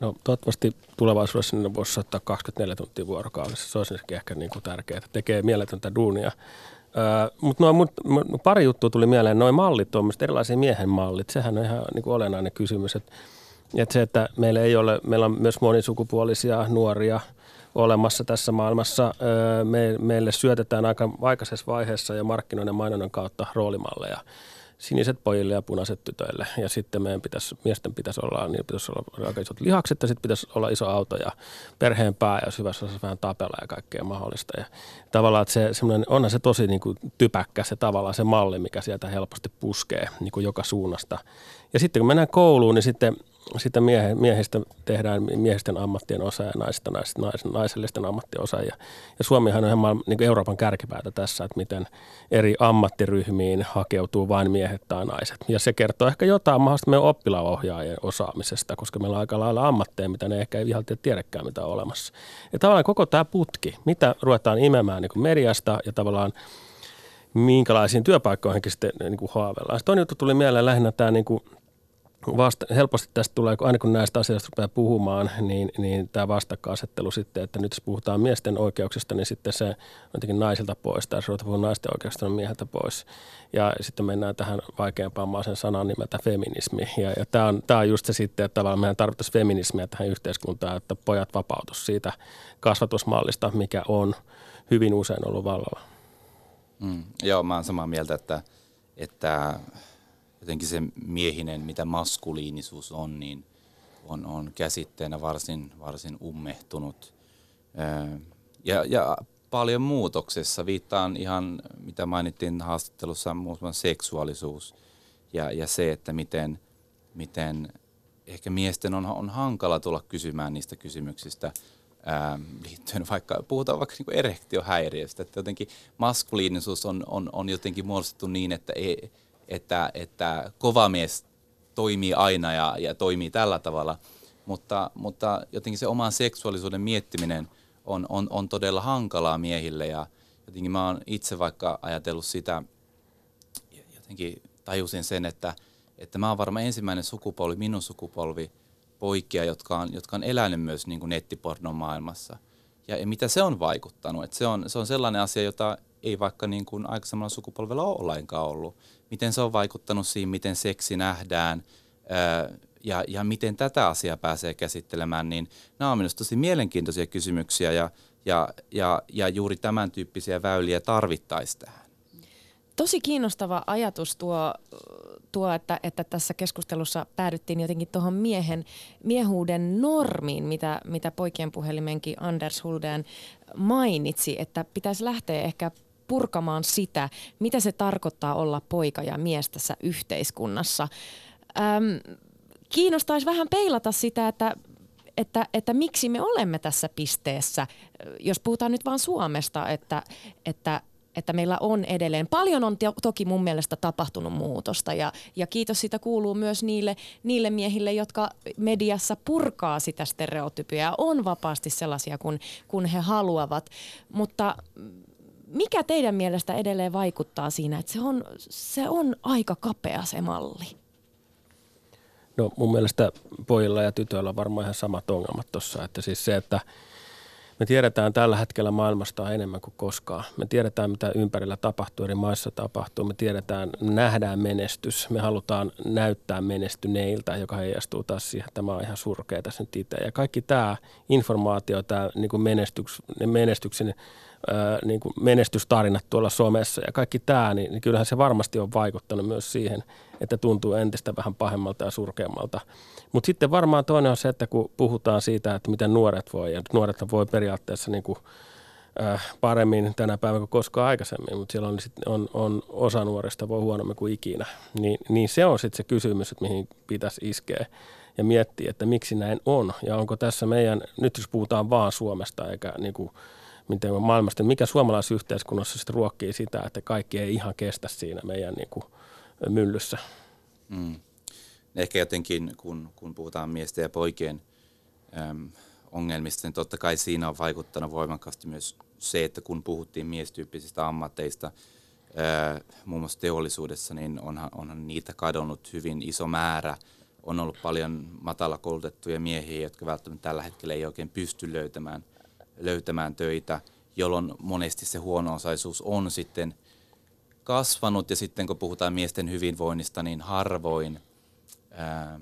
No toivottavasti tulevaisuudessa ne voisi soittaa 24 tuntia vuorokaudessa. Se olisi ehkä niin kuin tärkeää. Tekee mieletöntä duunia mutta mut, pari juttua tuli mieleen. Noin mallit, tuommoiset erilaisia miehen mallit, sehän on ihan niin kuin olennainen kysymys. Että et se, että meillä ei ole, meillä on myös monisukupuolisia nuoria olemassa tässä maailmassa. Me, meille syötetään aika aikaisessa vaiheessa ja markkinoiden mainonnan kautta roolimalleja siniset pojille ja punaiset tytöille. Ja sitten meidän pitäisi, miesten pitäisi olla, niin pitäisi olla aika isot lihakset ja sitten pitäisi olla iso auto ja perheen pää ja hyvässä osassa vähän tapella ja kaikkea mahdollista. Ja tavallaan, että se, onhan se tosi niin kuin typäkkä se tavallaan se malli, mikä sieltä helposti puskee niin kuin joka suunnasta. Ja sitten kun mennään kouluun, niin sitten sitten miehe, miehistä tehdään miehisten ammattien osa ja naisista nais, nais, naisellisten ammattien osa. Ja, ja Suomihan on ihan niin Euroopan kärkipäätä tässä, että miten eri ammattiryhmiin hakeutuu vain miehet tai naiset. Ja se kertoo ehkä jotain mahdollista meidän oppilaohjaajien osaamisesta, koska meillä on aika lailla ammatteja, mitä ne ehkä ei ihan tiedäkään, mitä on olemassa. Ja tavallaan koko tämä putki, mitä ruvetaan imemään niin mediasta ja tavallaan minkälaisiin työpaikkoihinkin sitten niin kuin haaveillaan. Toinen juttu tuli mieleen lähinnä tämä niin kuin vasta, helposti tästä tulee, aina kun näistä asioista rupeaa puhumaan, niin, niin tämä vastakkainasettelu sitten, että nyt jos puhutaan miesten oikeuksista, niin sitten se on jotenkin naisilta pois, tai jos puhutaan naisten oikeuksista, niin mieheltä pois. Ja sitten mennään tähän vaikeampaan sen sanan nimeltä feminismi. Ja, ja tämä, on, tämä on just se sitten, että tavallaan meidän tarvittaisiin feminismiä tähän yhteiskuntaan, että pojat vapautus siitä kasvatusmallista, mikä on hyvin usein ollut vallalla. Mm, joo, mä oon samaa mieltä, että, että jotenkin se miehinen, mitä maskuliinisuus on, niin on, on käsitteenä varsin, varsin ummehtunut. Ja, ja paljon muutoksessa. Viittaan ihan, mitä mainittiin haastattelussa, muassa seksuaalisuus ja, ja se, että miten, miten ehkä miesten on, on hankala tulla kysymään niistä kysymyksistä ää, liittyen vaikka, puhutaan vaikka niin erektiohäiriöstä, että jotenkin maskuliinisuus on, on, on jotenkin muodostettu niin, että ei, että, että kova mies toimii aina ja, ja toimii tällä tavalla, mutta, mutta jotenkin se oman seksuaalisuuden miettiminen on, on, on todella hankalaa miehille ja jotenkin mä oon itse vaikka ajatellut sitä, jotenkin tajusin sen, että, että mä oon varmaan ensimmäinen sukupolvi, minun sukupolvi, poikia, jotka on, jotka on elänyt myös niin kuin nettipornon maailmassa. Ja, ja mitä se on vaikuttanut. että se, on, se on sellainen asia, jota ei vaikka niin kuin aikaisemmalla sukupolvella ole ollut miten se on vaikuttanut siihen, miten seksi nähdään ja, ja miten tätä asiaa pääsee käsittelemään, niin nämä on minusta tosi mielenkiintoisia kysymyksiä ja, ja, ja, ja juuri tämän tyyppisiä väyliä tarvittaisiin tähän. Tosi kiinnostava ajatus tuo, tuo että, että tässä keskustelussa päädyttiin jotenkin tuohon miehen, miehuuden normiin, mitä, mitä poikien puhelimenkin Anders Hulden mainitsi, että pitäisi lähteä ehkä purkamaan sitä, mitä se tarkoittaa olla poika ja mies tässä yhteiskunnassa. Öm, kiinnostaisi vähän peilata sitä, että että, että miksi me olemme tässä pisteessä, jos puhutaan nyt vain Suomesta, että, että, että meillä on edelleen. Paljon on toki mun mielestä tapahtunut muutosta ja, ja kiitos siitä kuuluu myös niille, niille miehille, jotka mediassa purkaa sitä stereotypia on vapaasti sellaisia, kun, kun he haluavat. Mutta mikä teidän mielestä edelleen vaikuttaa siinä, että se on, se on aika kapea se malli? No mun mielestä pojilla ja tytöillä on varmaan ihan samat ongelmat tuossa, että siis se, että me tiedetään tällä hetkellä maailmasta enemmän kuin koskaan. Me tiedetään, mitä ympärillä tapahtuu, eri maissa tapahtuu. Me tiedetään, nähdään menestys. Me halutaan näyttää menestyneiltä, joka heijastuu taas siihen, että tämä on ihan surkea tässä nyt itse. Ja kaikki tämä informaatio, tämä niin kuin menestyks, menestyksen niin kuin menestystarinat tuolla somessa ja kaikki tämä, niin, niin kyllähän se varmasti on vaikuttanut myös siihen, että tuntuu entistä vähän pahemmalta ja surkeammalta. Mutta sitten varmaan toinen on se, että kun puhutaan siitä, että miten nuoret voi, ja nuoret voi periaatteessa niin kuin, äh, paremmin tänä päivänä kuin koskaan aikaisemmin, mutta siellä on, on, on osa nuorista voi huonommin kuin ikinä, niin, niin se on sitten se kysymys, että mihin pitäisi iskeä ja miettiä, että miksi näin on ja onko tässä meidän, nyt jos puhutaan vaan Suomesta eikä niin kuin, miten maailmasta, mikä suomalaisyhteiskunnassa sitten ruokkii sitä, että kaikki ei ihan kestä siinä meidän niin kuin, myllyssä. Mm. Ehkä jotenkin, kun, kun puhutaan miesten ja poikien äm, ongelmista, niin totta kai siinä on vaikuttanut voimakkaasti myös se, että kun puhuttiin miestyyppisistä ammatteista, ää, muun muassa teollisuudessa, niin onhan, onhan niitä kadonnut hyvin iso määrä. On ollut paljon matala koulutettuja miehiä, jotka välttämättä tällä hetkellä ei oikein pysty löytämään, löytämään töitä, jolloin monesti se huono-osaisuus on sitten kasvanut. Ja sitten kun puhutaan miesten hyvinvoinnista, niin harvoin, ää,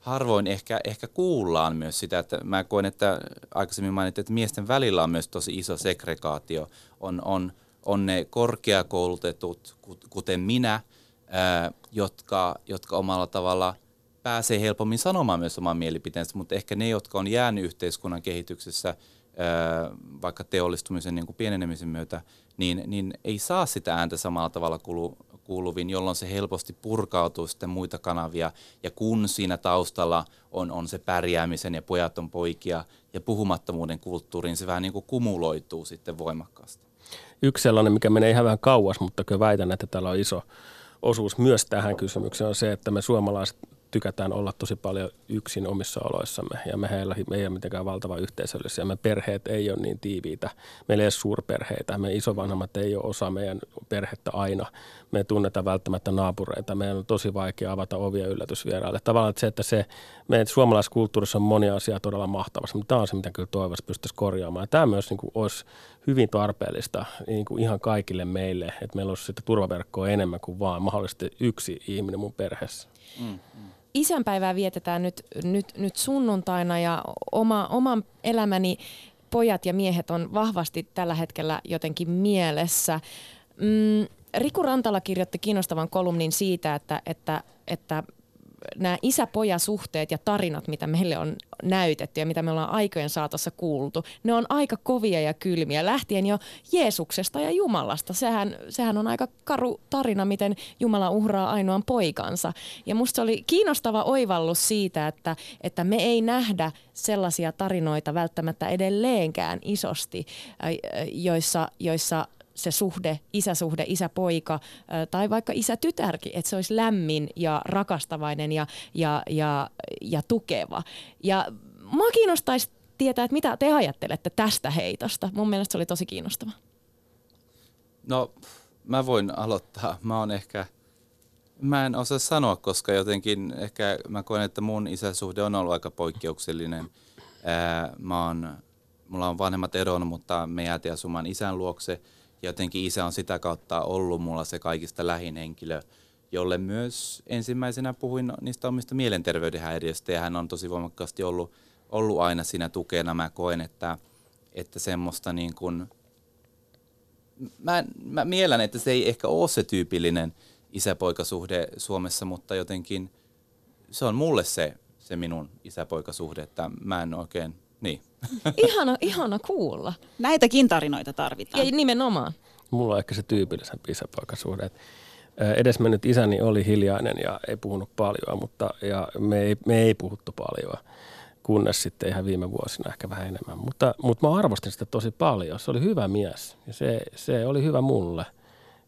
harvoin ehkä, ehkä kuullaan myös sitä, että mä koen, että aikaisemmin mainittiin, että miesten välillä on myös tosi iso segregaatio. On, on, on ne korkeakoulutetut, kuten minä, ää, jotka, jotka omalla tavalla pääsee helpommin sanomaan myös oman mielipiteensä, mutta ehkä ne, jotka on jäänyt yhteiskunnan kehityksessä vaikka teollistumisen niin kuin pienenemisen myötä, niin, niin ei saa sitä ääntä samalla tavalla kuulu, kuuluviin, jolloin se helposti purkautuu sitten muita kanavia. Ja kun siinä taustalla on, on se pärjäämisen ja pojat on poikia ja puhumattomuuden kulttuuriin, se vähän niin kuin kumuloituu sitten voimakkaasti. Yksi sellainen, mikä menee ihan vähän kauas, mutta kyllä väitän, että täällä on iso osuus myös tähän kysymykseen, on se, että me suomalaiset tykätään olla tosi paljon yksin omissa oloissamme ja me heillä me ei ole mitenkään valtava yhteisöllisiä. Me perheet ei ole niin tiiviitä. Meillä ei ole suurperheitä. Me isovanhemmat ei ole osa meidän perhettä aina. Me tunnetaan välttämättä naapureita. Meidän on tosi vaikea avata ovia yllätysvieraille. Tavallaan että se, että se, meidän suomalaiskulttuurissa on monia asiaa todella mahtavassa, mutta tämä on se, mitä kyllä toivoisi pystyisi korjaamaan. Ja tämä myös niin kuin, olisi hyvin tarpeellista niin kuin ihan kaikille meille, että meillä olisi sitä turvaverkkoa enemmän kuin vaan mahdollisesti yksi ihminen mun perheessä. Mm, mm isänpäivää vietetään nyt, nyt, nyt sunnuntaina ja oma, oman elämäni pojat ja miehet on vahvasti tällä hetkellä jotenkin mielessä. Mm, Riku Rantala kirjoitti kiinnostavan kolumnin siitä, että, että, että nämä isä-poja-suhteet ja tarinat, mitä meille on näytetty ja mitä me ollaan aikojen saatossa kuultu, ne on aika kovia ja kylmiä. Lähtien jo Jeesuksesta ja Jumalasta. Sehän, sehän on aika karu tarina, miten Jumala uhraa ainoan poikansa. Ja musta oli kiinnostava oivallus siitä, että, että me ei nähdä sellaisia tarinoita välttämättä edelleenkään isosti, joissa, joissa se suhde, isäsuhde, isäpoika tai vaikka isätytärkin, että se olisi lämmin ja rakastavainen ja, ja, ja, ja tukeva. Ja mua kiinnostaisi tietää, että mitä te ajattelette tästä heitosta. Mun mielestä se oli tosi kiinnostava. No, mä voin aloittaa. Mä oon ehkä, mä en osaa sanoa, koska jotenkin ehkä mä koen, että mun isäsuhde on ollut aika poikkeuksellinen. Ää, mä oon, mulla on vanhemmat eronnut, mutta me jäätiin asumaan isän luokse – jotenkin isä on sitä kautta ollut mulla se kaikista lähin henkilö, jolle myös ensimmäisenä puhuin niistä omista mielenterveyden häiriöistä ja hän on tosi voimakkaasti ollut, ollut aina siinä tukena. Mä koen, että, että semmoista niin kuin, mä, mä mielän, että se ei ehkä ole se tyypillinen isäpoikasuhde Suomessa, mutta jotenkin se on mulle se, se minun isäpoikasuhde, että mä en oikein niin. (laughs) ihana, ihana kuulla. Näitäkin tarinoita tarvitaan. Ja nimenomaan. Mulla on ehkä se tyypillisempi isäpoikasuhde. Edesmennyt isäni oli hiljainen ja ei puhunut paljon, mutta ja me, ei, me ei puhuttu paljon, kunnes sitten ihan viime vuosina ehkä vähän enemmän. Mutta, mutta mä arvostin sitä tosi paljon. Se oli hyvä mies ja se, se oli hyvä mulle.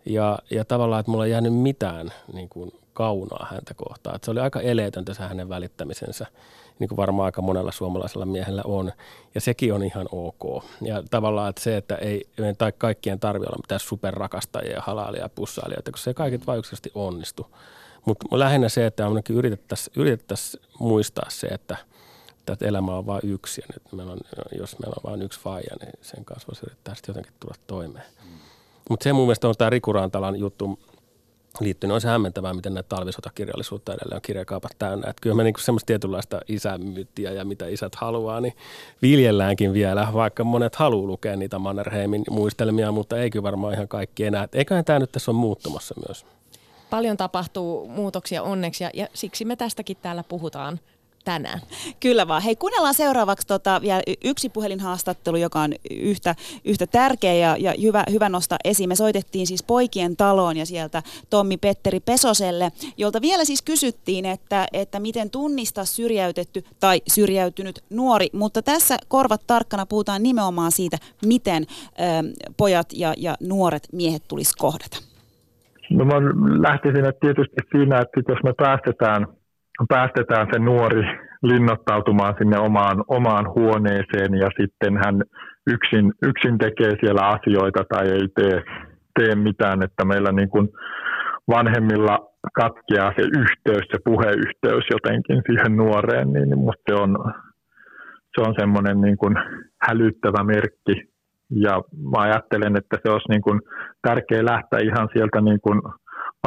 Ja, ja tavallaan, että mulla ei jäänyt mitään niin kuin kaunaa häntä kohtaan. Että se oli aika eleetöntä se hänen välittämisensä niin kuin varmaan aika monella suomalaisella miehellä on. Ja sekin on ihan ok. Ja tavallaan, että se, että ei tai kaikkien tarvi olla mitään superrakastajia ja halaalia ja pussailijoita, koska se kaiket vaikutuksesti onnistu. Mutta lähinnä se, että ainakin yritettäisiin yritettäisi muistaa se, että että elämä on vain yksi ja nyt meillä on, jos meillä on vain yksi faija, niin sen kanssa voisi yrittää sitten jotenkin tulla toimeen. Mm. Mutta se mun mielestä on tämä Riku Rantalan juttu, liittynyt. On se hämmentävää, miten näitä talvisotakirjallisuutta edelleen on kirjakaupat täynnä. Että kyllä me niin semmoista tietynlaista isämyyttiä ja mitä isät haluaa, niin viljelläänkin vielä, vaikka monet haluaa lukea niitä Mannerheimin muistelmia, mutta eikö varmaan ihan kaikki enää. Eiköhän tämä nyt tässä ole muuttumassa myös. Paljon tapahtuu muutoksia onneksi ja, ja siksi me tästäkin täällä puhutaan tänään. Kyllä vaan. Hei, kuunnellaan seuraavaksi tota, vielä yksi puhelinhaastattelu, joka on yhtä, yhtä tärkeä ja, ja hyvä, hyvä nostaa esiin. Me soitettiin siis Poikien taloon ja sieltä Tommi Petteri Pesoselle, jolta vielä siis kysyttiin, että, että miten tunnistaa syrjäytetty tai syrjäytynyt nuori. Mutta tässä korvat tarkkana puhutaan nimenomaan siitä, miten ö, pojat ja, ja nuoret miehet tulisi kohdata. No mä lähtisin että tietysti siinä, että jos me päästetään päästetään se nuori linnoittautumaan sinne omaan, omaan huoneeseen ja sitten hän yksin, yksin tekee siellä asioita tai ei tee, tee mitään, että meillä niin kuin vanhemmilla katkeaa se yhteys, se puheyhteys jotenkin siihen nuoreen, niin musta se on, se on semmoinen niin kuin hälyttävä merkki. Ja mä ajattelen, että se olisi niin kuin tärkeää lähteä ihan sieltä niin kuin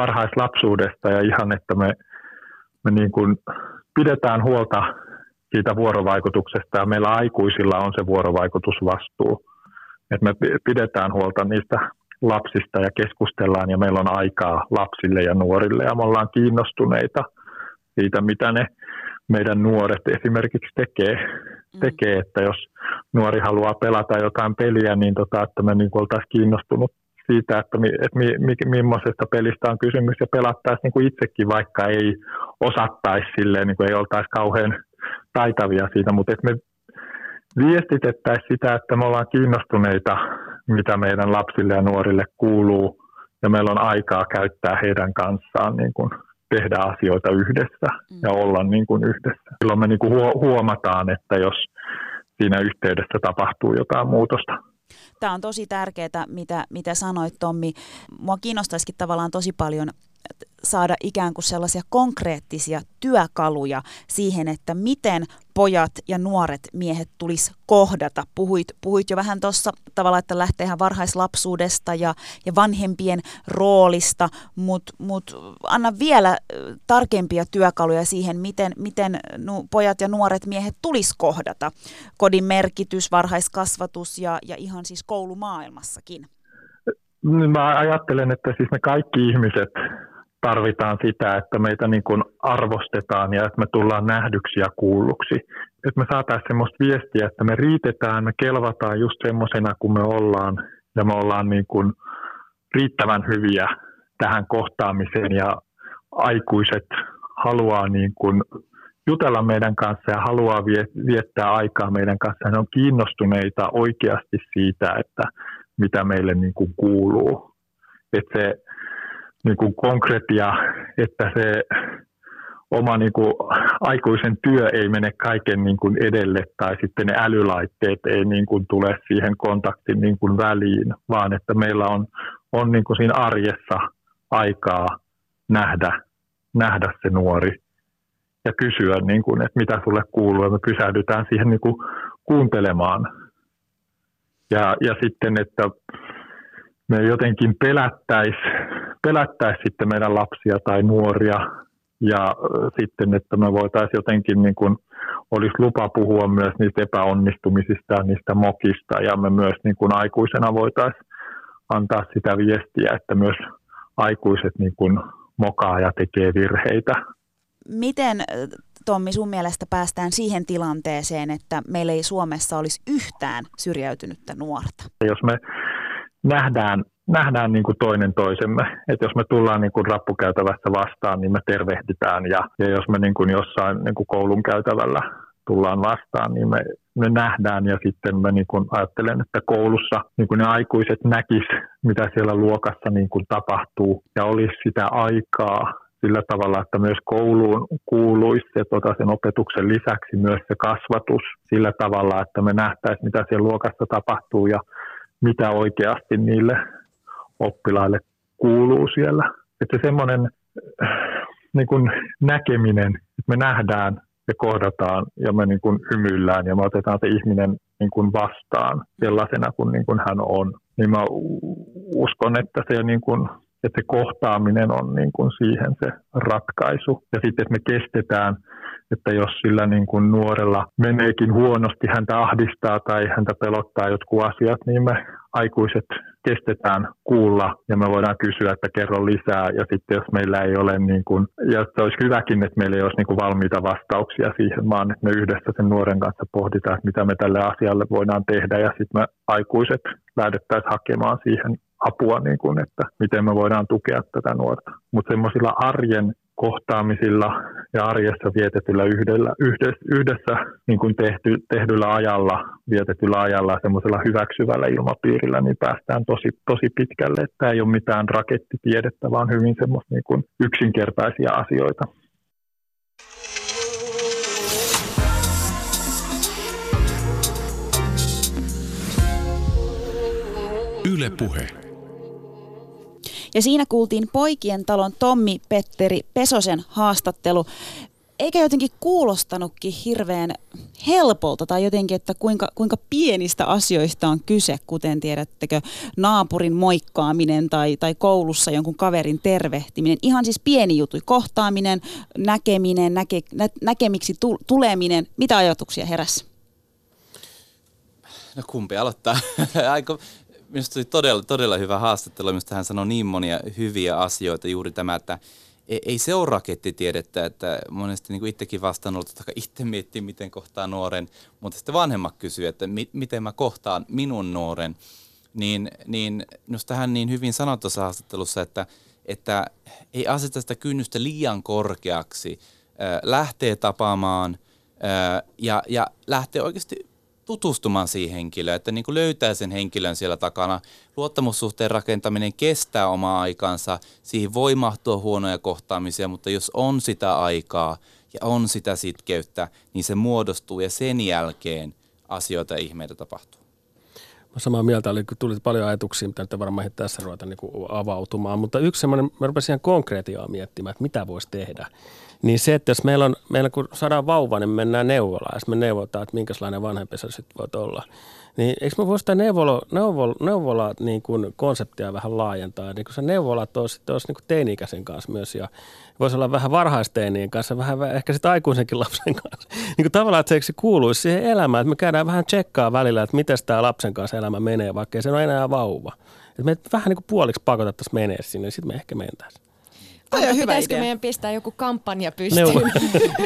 varhaislapsuudesta ja ihan, että me me niin kuin pidetään huolta siitä vuorovaikutuksesta ja meillä aikuisilla on se vuorovaikutusvastuu. Että me pidetään huolta niistä lapsista ja keskustellaan ja meillä on aikaa lapsille ja nuorille ja me ollaan kiinnostuneita siitä, mitä ne meidän nuoret esimerkiksi tekee. Mm. tekee että jos nuori haluaa pelata jotain peliä, niin tota, että me niin oltaisiin kiinnostunut siitä, että, mi, että mi, mi, millaisesta pelistä on kysymys ja pelattaisiin niin kuin itsekin, vaikka ei osattaisi silleen, niin kuin ei oltaisi kauhean taitavia siitä, mutta että me viestitettäisiin sitä, että me ollaan kiinnostuneita, mitä meidän lapsille ja nuorille kuuluu, ja meillä on aikaa käyttää heidän kanssaan niin kuin tehdä asioita yhdessä ja mm. olla niin kuin yhdessä. Silloin me niin kuin huomataan, että jos siinä yhteydessä tapahtuu jotain muutosta. Tämä on tosi tärkeää, mitä, mitä sanoit Tommi. Mua kiinnostaisikin tavallaan tosi paljon saada ikään kuin sellaisia konkreettisia työkaluja siihen, että miten pojat ja nuoret miehet tulisi kohdata. Puhuit, puhuit jo vähän tuossa tavalla, että lähtee ihan varhaislapsuudesta ja, ja vanhempien roolista, mutta mut anna vielä tarkempia työkaluja siihen, miten, miten nu, pojat ja nuoret miehet tulisi kohdata. Kodin merkitys, varhaiskasvatus ja, ja ihan siis koulumaailmassakin. Mä ajattelen, että siis me kaikki ihmiset tarvitaan sitä, että meitä niin kuin arvostetaan ja että me tullaan nähdyksi ja kuulluksi. Että me saataisiin semmoista viestiä, että me riitetään, me kelvataan just semmoisena kuin me ollaan ja me ollaan niin kuin riittävän hyviä tähän kohtaamiseen ja aikuiset haluaa niin kuin jutella meidän kanssa ja haluaa viettää aikaa meidän kanssa. Ne on kiinnostuneita oikeasti siitä, että mitä meille niin kuin kuuluu. Että se niin kuin konkretia, että se oma niin kuin, aikuisen työ ei mene kaiken niin kuin edelle tai sitten ne älylaitteet ei niin kuin, tule siihen kontaktin niin kuin, väliin, vaan että meillä on, on niin kuin siinä arjessa aikaa nähdä, nähdä se nuori ja kysyä, niin kuin, että mitä sulle kuuluu ja me pysähdytään siihen niin kuin, kuuntelemaan. Ja, ja sitten, että me jotenkin pelättäisiin pelättäisi sitten meidän lapsia tai nuoria ja sitten, että me voitaisiin jotenkin niin kuin, olisi lupa puhua myös niistä epäonnistumisista ja niistä mokista ja me myös niin kuin aikuisena voitaisiin antaa sitä viestiä, että myös aikuiset niin kuin mokaa ja tekee virheitä. Miten Tommi sun mielestä päästään siihen tilanteeseen, että meillä ei Suomessa olisi yhtään syrjäytynyttä nuorta? Jos me nähdään nähdään niin kuin toinen toisemme. että jos me tullaan niin kuin rappukäytävässä vastaan, niin me tervehditään. Ja, ja jos me niin kuin jossain niin kuin koulun käytävällä tullaan vastaan, niin me, me nähdään. Ja sitten mä niin kuin ajattelen, että koulussa niin kuin ne aikuiset näkis, mitä siellä luokassa niin kuin tapahtuu. Ja olisi sitä aikaa sillä tavalla, että myös kouluun kuuluisi se, tota, sen opetuksen lisäksi myös se kasvatus sillä tavalla, että me nähtäisiin, mitä siellä luokassa tapahtuu ja mitä oikeasti niille oppilaille kuuluu siellä. Että semmoinen äh, niin kuin näkeminen, että me nähdään ja kohdataan ja me niin kuin hymyillään ja me otetaan se ihminen niin kuin vastaan sellaisena kuin, niin kuin hän on. Niin mä uskon, että se niin kuin että se kohtaaminen on niin kuin siihen se ratkaisu. Ja sitten, että me kestetään että jos sillä niin kuin nuorella meneekin huonosti, häntä ahdistaa tai häntä pelottaa jotkut asiat, niin me aikuiset kestetään kuulla ja me voidaan kysyä, että kerro lisää. Ja sitten jos meillä ei ole, niin kuin, ja se olisi hyväkin, että meillä ei olisi niin kuin valmiita vastauksia siihen, vaan että me yhdessä sen nuoren kanssa pohditaan, että mitä me tälle asialle voidaan tehdä ja sitten me aikuiset lähdettäisiin hakemaan siihen apua, niin kuin, että miten me voidaan tukea tätä nuorta. Mutta semmoisilla arjen kohtaamisilla ja arjessa vietetyllä yhdellä, yhdessä, yhdessä niin kuin tehty, tehdyllä ajalla, vietetyllä ajalla semmoisella hyväksyvällä ilmapiirillä, niin päästään tosi, tosi pitkälle. Tämä ei ole mitään rakettitiedettä, vaan hyvin semmoista niin kuin yksinkertaisia asioita. Yle Puhe. Ja siinä kuultiin Poikien talon Tommi Petteri Pesosen haastattelu. Eikä jotenkin kuulostanutkin hirveän helpolta tai jotenkin, että kuinka, kuinka pienistä asioista on kyse, kuten tiedättekö, naapurin moikkaaminen tai, tai koulussa jonkun kaverin tervehtiminen. Ihan siis pieni juttu, kohtaaminen, näkeminen, näke, nä, näkemiksi tuleminen. Mitä ajatuksia heräsi? No kumpi aloittaa? (laughs) Aika minusta oli todella, todella hyvä haastattelu, mistä hän sanoi niin monia hyviä asioita. Juuri tämä, että ei se ole rakettitiedettä, että monesti niin kuin itsekin vastannut, että itse miettii, miten kohtaa nuoren, mutta sitten vanhemmat kysyy, että mi- miten mä kohtaan minun nuoren. Niin, niin minusta hän niin hyvin sanoi tuossa haastattelussa, että, että ei aseta sitä kynnystä liian korkeaksi, lähtee tapaamaan ja, ja lähtee oikeasti tutustumaan siihen henkilöön, että niin kuin löytää sen henkilön siellä takana. Luottamussuhteen rakentaminen kestää omaa aikansa, siihen voi mahtua huonoja kohtaamisia, mutta jos on sitä aikaa ja on sitä sitkeyttä, niin se muodostuu ja sen jälkeen asioita ja ihmeitä tapahtuu. Samaa mieltä, eli tuli paljon ajatuksia, mitä nyt varmaan tässä ruveta niin avautumaan, mutta yksi semmoinen, mä rupesin ihan konkreettiaa miettimään, että mitä voisi tehdä. Niin se, että jos meillä on, meillä kun saadaan vauva, niin mennään neuvolaan, ja me neuvotaan, että minkälainen vanhempi se sitten voi olla. Niin eikö me voisi sitä neuvolo, neuvolo, neuvola niin kuin konseptia vähän laajentaa? Niin kuin se neuvolat olisi, olisi niin teini-ikäisen kanssa myös ja voisi olla vähän varhaisteinien kanssa, vähän ehkä sitten aikuisenkin lapsen kanssa. (laughs) Niin kuin tavallaan, että se, kuuluisi siihen elämään, että me käydään vähän tsekkaa välillä, että miten tämä lapsen kanssa elämä menee, vaikka se ole enää vauva. Että me vähän niin kuin puoliksi pakotettaisiin menee sinne, niin sitten me ehkä mentäisiin. Toi on hyvä Pitäisikö idea. meidän pistää joku kampanja pystyyn?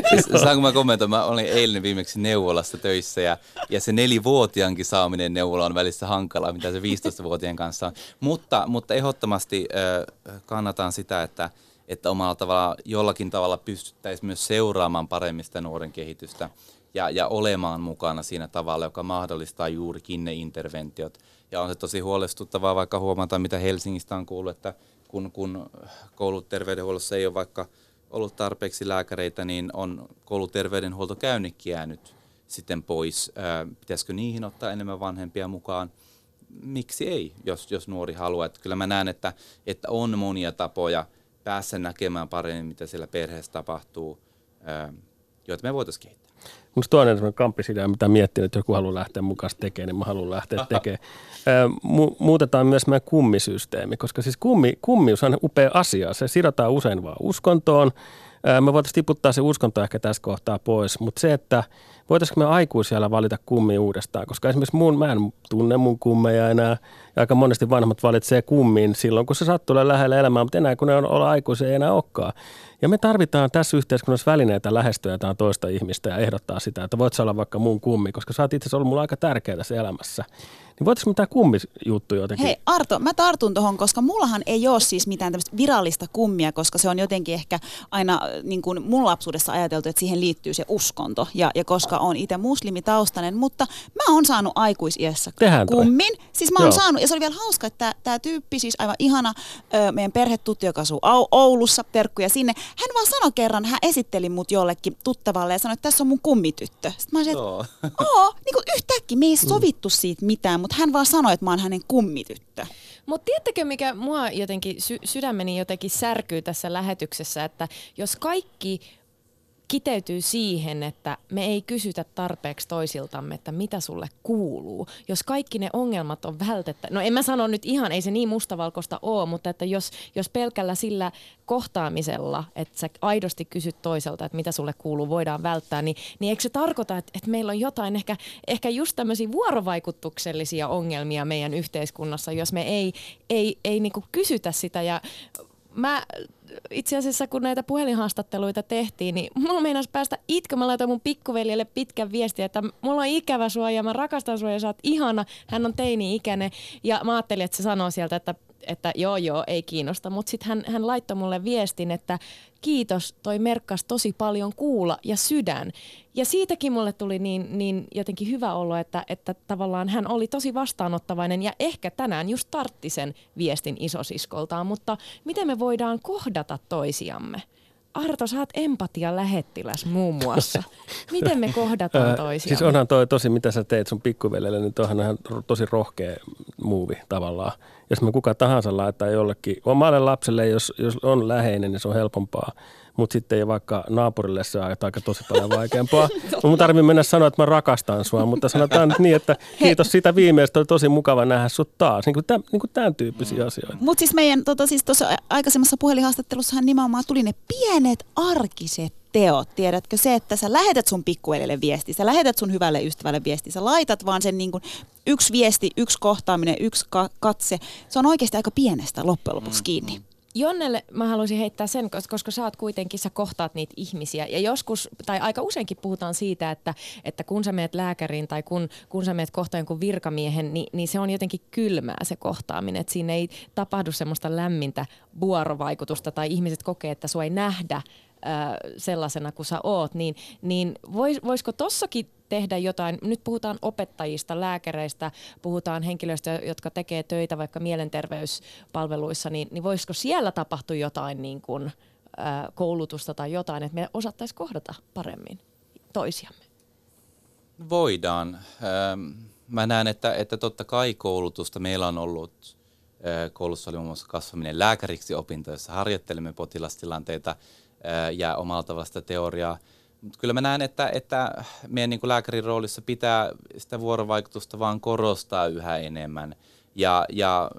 Siis (laughs) saanko mä kommentoida? Mä olin eilen viimeksi neuvolassa töissä ja, ja se nelivuotiaankin saaminen neuvolaan välissä hankalaa, mitä se 15-vuotiaan kanssa on. Mutta, mutta ehdottomasti äh, kannatan sitä, että, että omalla tavalla, jollakin tavalla pystyttäisiin myös seuraamaan paremmin sitä nuoren kehitystä ja, ja olemaan mukana siinä tavalla, joka mahdollistaa juurikin ne interventiot. Ja on se tosi huolestuttavaa vaikka huomata, mitä Helsingistä on kuullut, että kun, kun kouluterveydenhuollossa ei ole vaikka ollut tarpeeksi lääkäreitä, niin on kouluterveydenhuoltokäynnikki jäänyt sitten pois. Pitäisikö niihin ottaa enemmän vanhempia mukaan? Miksi ei, jos, jos nuori haluaa? Että kyllä mä näen, että, että on monia tapoja päässä näkemään paremmin, mitä siellä perheessä tapahtuu, joita me voitaisiin kehittää. Minusta toinen sellainen kamppisidea, mitä miettii, että joku haluaa lähteä mukaan tekemään, niin mä haluan lähteä tekemään. Mu- muutetaan myös meidän kummisysteemi, koska siis kummi, kummius on upea asia. Se sidotaan usein vaan uskontoon. Me voitaisiin tiputtaa se uskonto ehkä tässä kohtaa pois, mutta se, että voitaisiinko me aikuisella valita kummi uudestaan, koska esimerkiksi mun, mä en tunne mun kummeja enää, ja aika monesti vanhemmat valitsee kummin silloin, kun se sattuu lähellä elämää, mutta enää kun ne on olla aikuisia ei enää olekaan. Ja me tarvitaan tässä yhteiskunnassa välineitä lähestyä jotain toista ihmistä ja ehdottaa sitä, että voit sä olla vaikka mun kummi, koska sä oot itse asiassa ollut mulla aika tärkeää tässä elämässä. Niin voitaisiinko tämä kummisjuttu jotenkin? Hei Arto, mä tartun tuohon, koska mullahan ei ole siis mitään tämmöistä virallista kummia, koska se on jotenkin ehkä aina niin kuin mun lapsuudessa ajateltu, että siihen liittyy se uskonto. Ja, ja koska on itse muslimitaustainen, mutta mä oon saanut aikuisiässä Tehän kummin. Toi. Siis mä oon Joo. saanut, ja se oli vielä hauska, että tämä tyyppi, siis aivan ihana ö, meidän perhetuttu, joka asuu Oulussa, terkkuja sinne. Hän vaan sanoi kerran, hän esitteli mut jollekin tuttavalle ja sanoi, että tässä on mun kummityttö. Sitten mä olisin, että oo, (laughs) niin kuin yhtäkkiä me ei mm. sovittu siitä mitään, mutta hän vaan sanoi, että mä oon hänen kummityttö. Mutta tiedättekö, mikä mua jotenkin sy- sydämeni jotenkin särkyy tässä lähetyksessä, että jos kaikki kiteytyy siihen, että me ei kysytä tarpeeksi toisiltamme, että mitä sulle kuuluu. Jos kaikki ne ongelmat on vältettä, no en mä sano nyt ihan, ei se niin mustavalkoista ole, mutta että jos, jos pelkällä sillä kohtaamisella, että sä aidosti kysyt toiselta, että mitä sulle kuuluu, voidaan välttää, niin, niin eikö se tarkoita, että, että meillä on jotain ehkä, ehkä just tämmöisiä vuorovaikutuksellisia ongelmia meidän yhteiskunnassa, jos me ei, ei, ei niinku kysytä sitä ja mä itse asiassa kun näitä puhelinhaastatteluita tehtiin, niin mulla meinasi päästä itkö. Mä laitoin mun pikkuveljelle pitkän viestin, että mulla on ikävä sua ja mä rakastan sua ja sä oot ihana. Hän on teini-ikäinen ja mä ajattelin, että se sanoo sieltä, että että joo joo, ei kiinnosta. Mutta sitten hän, hän laittoi mulle viestin, että kiitos, toi merkkas tosi paljon kuulla ja sydän. Ja siitäkin mulle tuli niin, niin jotenkin hyvä olo, että, että tavallaan hän oli tosi vastaanottavainen ja ehkä tänään just tartti sen viestin isosiskoltaan. Mutta miten me voidaan kohdata toisiamme? Arto, sä oot empatia lähettiläs muun muassa. (laughs) Miten me kohdataan toisiamme? Siis onhan toi tosi, mitä sä teet sun pikkuveljelle, niin toihan on tosi rohkea muuvi tavallaan. Jos me kuka tahansa laittaa jollekin, omalle lapselle, jos, jos on läheinen, niin se on helpompaa mutta sitten ei vaikka naapurille se on aika tosi paljon vaikeampaa. (laughs) Mun tarvii mennä sanoa, että mä rakastan sua, mutta sanotaan nyt niin, että kiitos siitä viimeistä, oli tosi mukava nähdä sut taas. Niin kuin, tämän, niin kuin tämän tyyppisiä mm. asioita. Mutta siis meidän tota, siis aikaisemmassa puhelinhaastattelussahan nimenomaan tuli ne pienet arkiset teot. Tiedätkö se, että sä lähetät sun pikkuvelille viesti, sä lähetät sun hyvälle ystävälle viesti, sä laitat vaan sen niin kuin yksi viesti, yksi kohtaaminen, yksi ka- katse. Se on oikeasti aika pienestä loppujen lopuksi kiinni. Jonnelle mä haluaisin heittää sen, koska sä oot kuitenkin, sä kohtaat niitä ihmisiä. Ja joskus, tai aika useinkin puhutaan siitä, että, että kun sä meet lääkäriin tai kun, kun sä meet kohtaan jonkun virkamiehen, niin, niin se on jotenkin kylmää se kohtaaminen. Että siinä ei tapahdu semmoista lämmintä vuorovaikutusta tai ihmiset kokee, että sua ei nähdä sellaisena kuin sä oot, niin, niin vois, voisiko tossakin tehdä jotain, nyt puhutaan opettajista, lääkäreistä, puhutaan henkilöistä, jotka tekee töitä vaikka mielenterveyspalveluissa, niin, niin voisiko siellä tapahtua jotain niin kuin, koulutusta tai jotain, että me osattaisiin kohdata paremmin toisiamme? Voidaan. Mä näen, että, että totta kai koulutusta meillä on ollut koulussa oli muun muassa kasvaminen lääkäriksi opinto, jossa harjoittelemme potilastilanteita ja omalla tavalla sitä teoriaa. Mutta kyllä mä näen, että, että meidän niin kuin lääkärin roolissa pitää sitä vuorovaikutusta vaan korostaa yhä enemmän. Ja, ja,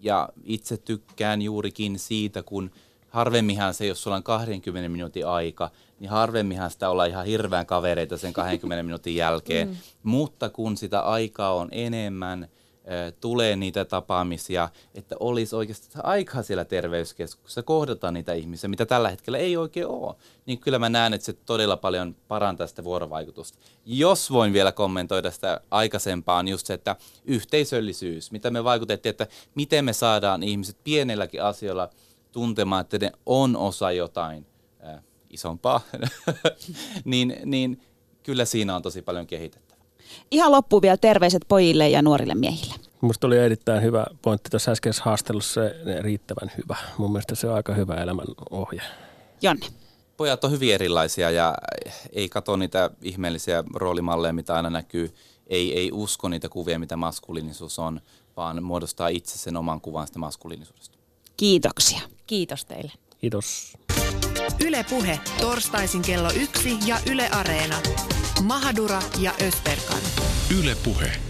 ja itse tykkään juurikin siitä, kun harvemminhan se, jos sulla on 20 minuutin aika, niin harvemminhan sitä olla ihan hirveän kavereita sen 20 minuutin jälkeen. Mm. Mutta kun sitä aikaa on enemmän, tulee niitä tapaamisia, että olisi oikeasti aikaa siellä terveyskeskuksessa kohdata niitä ihmisiä, mitä tällä hetkellä ei oikein ole. Niin kyllä mä näen, että se todella paljon parantaa sitä vuorovaikutusta. Jos voin vielä kommentoida sitä aikaisempaan, just se, että yhteisöllisyys, mitä me vaikutettiin, että miten me saadaan ihmiset pienelläkin asioilla tuntemaan, että ne on osa jotain äh, isompaa, (laughs) niin, niin kyllä siinä on tosi paljon kehitetty. Ihan loppuun vielä terveiset pojille ja nuorille miehille. Minusta oli erittäin hyvä pointti tuossa äskeisessä haastelussa, se riittävän hyvä. Mun mielestä se on aika hyvä elämän ohje. Janne. Pojat on hyvin erilaisia ja ei katso niitä ihmeellisiä roolimalleja, mitä aina näkyy. Ei, ei usko niitä kuvia, mitä maskuliinisuus on, vaan muodostaa itse sen oman kuvan sitä maskuliinisuudesta. Kiitoksia. Kiitos teille. Kiitos. Ylepuhe torstaisin kello yksi ja Yle Areena. Mahadura ja Ösperkan. Ylepuhe.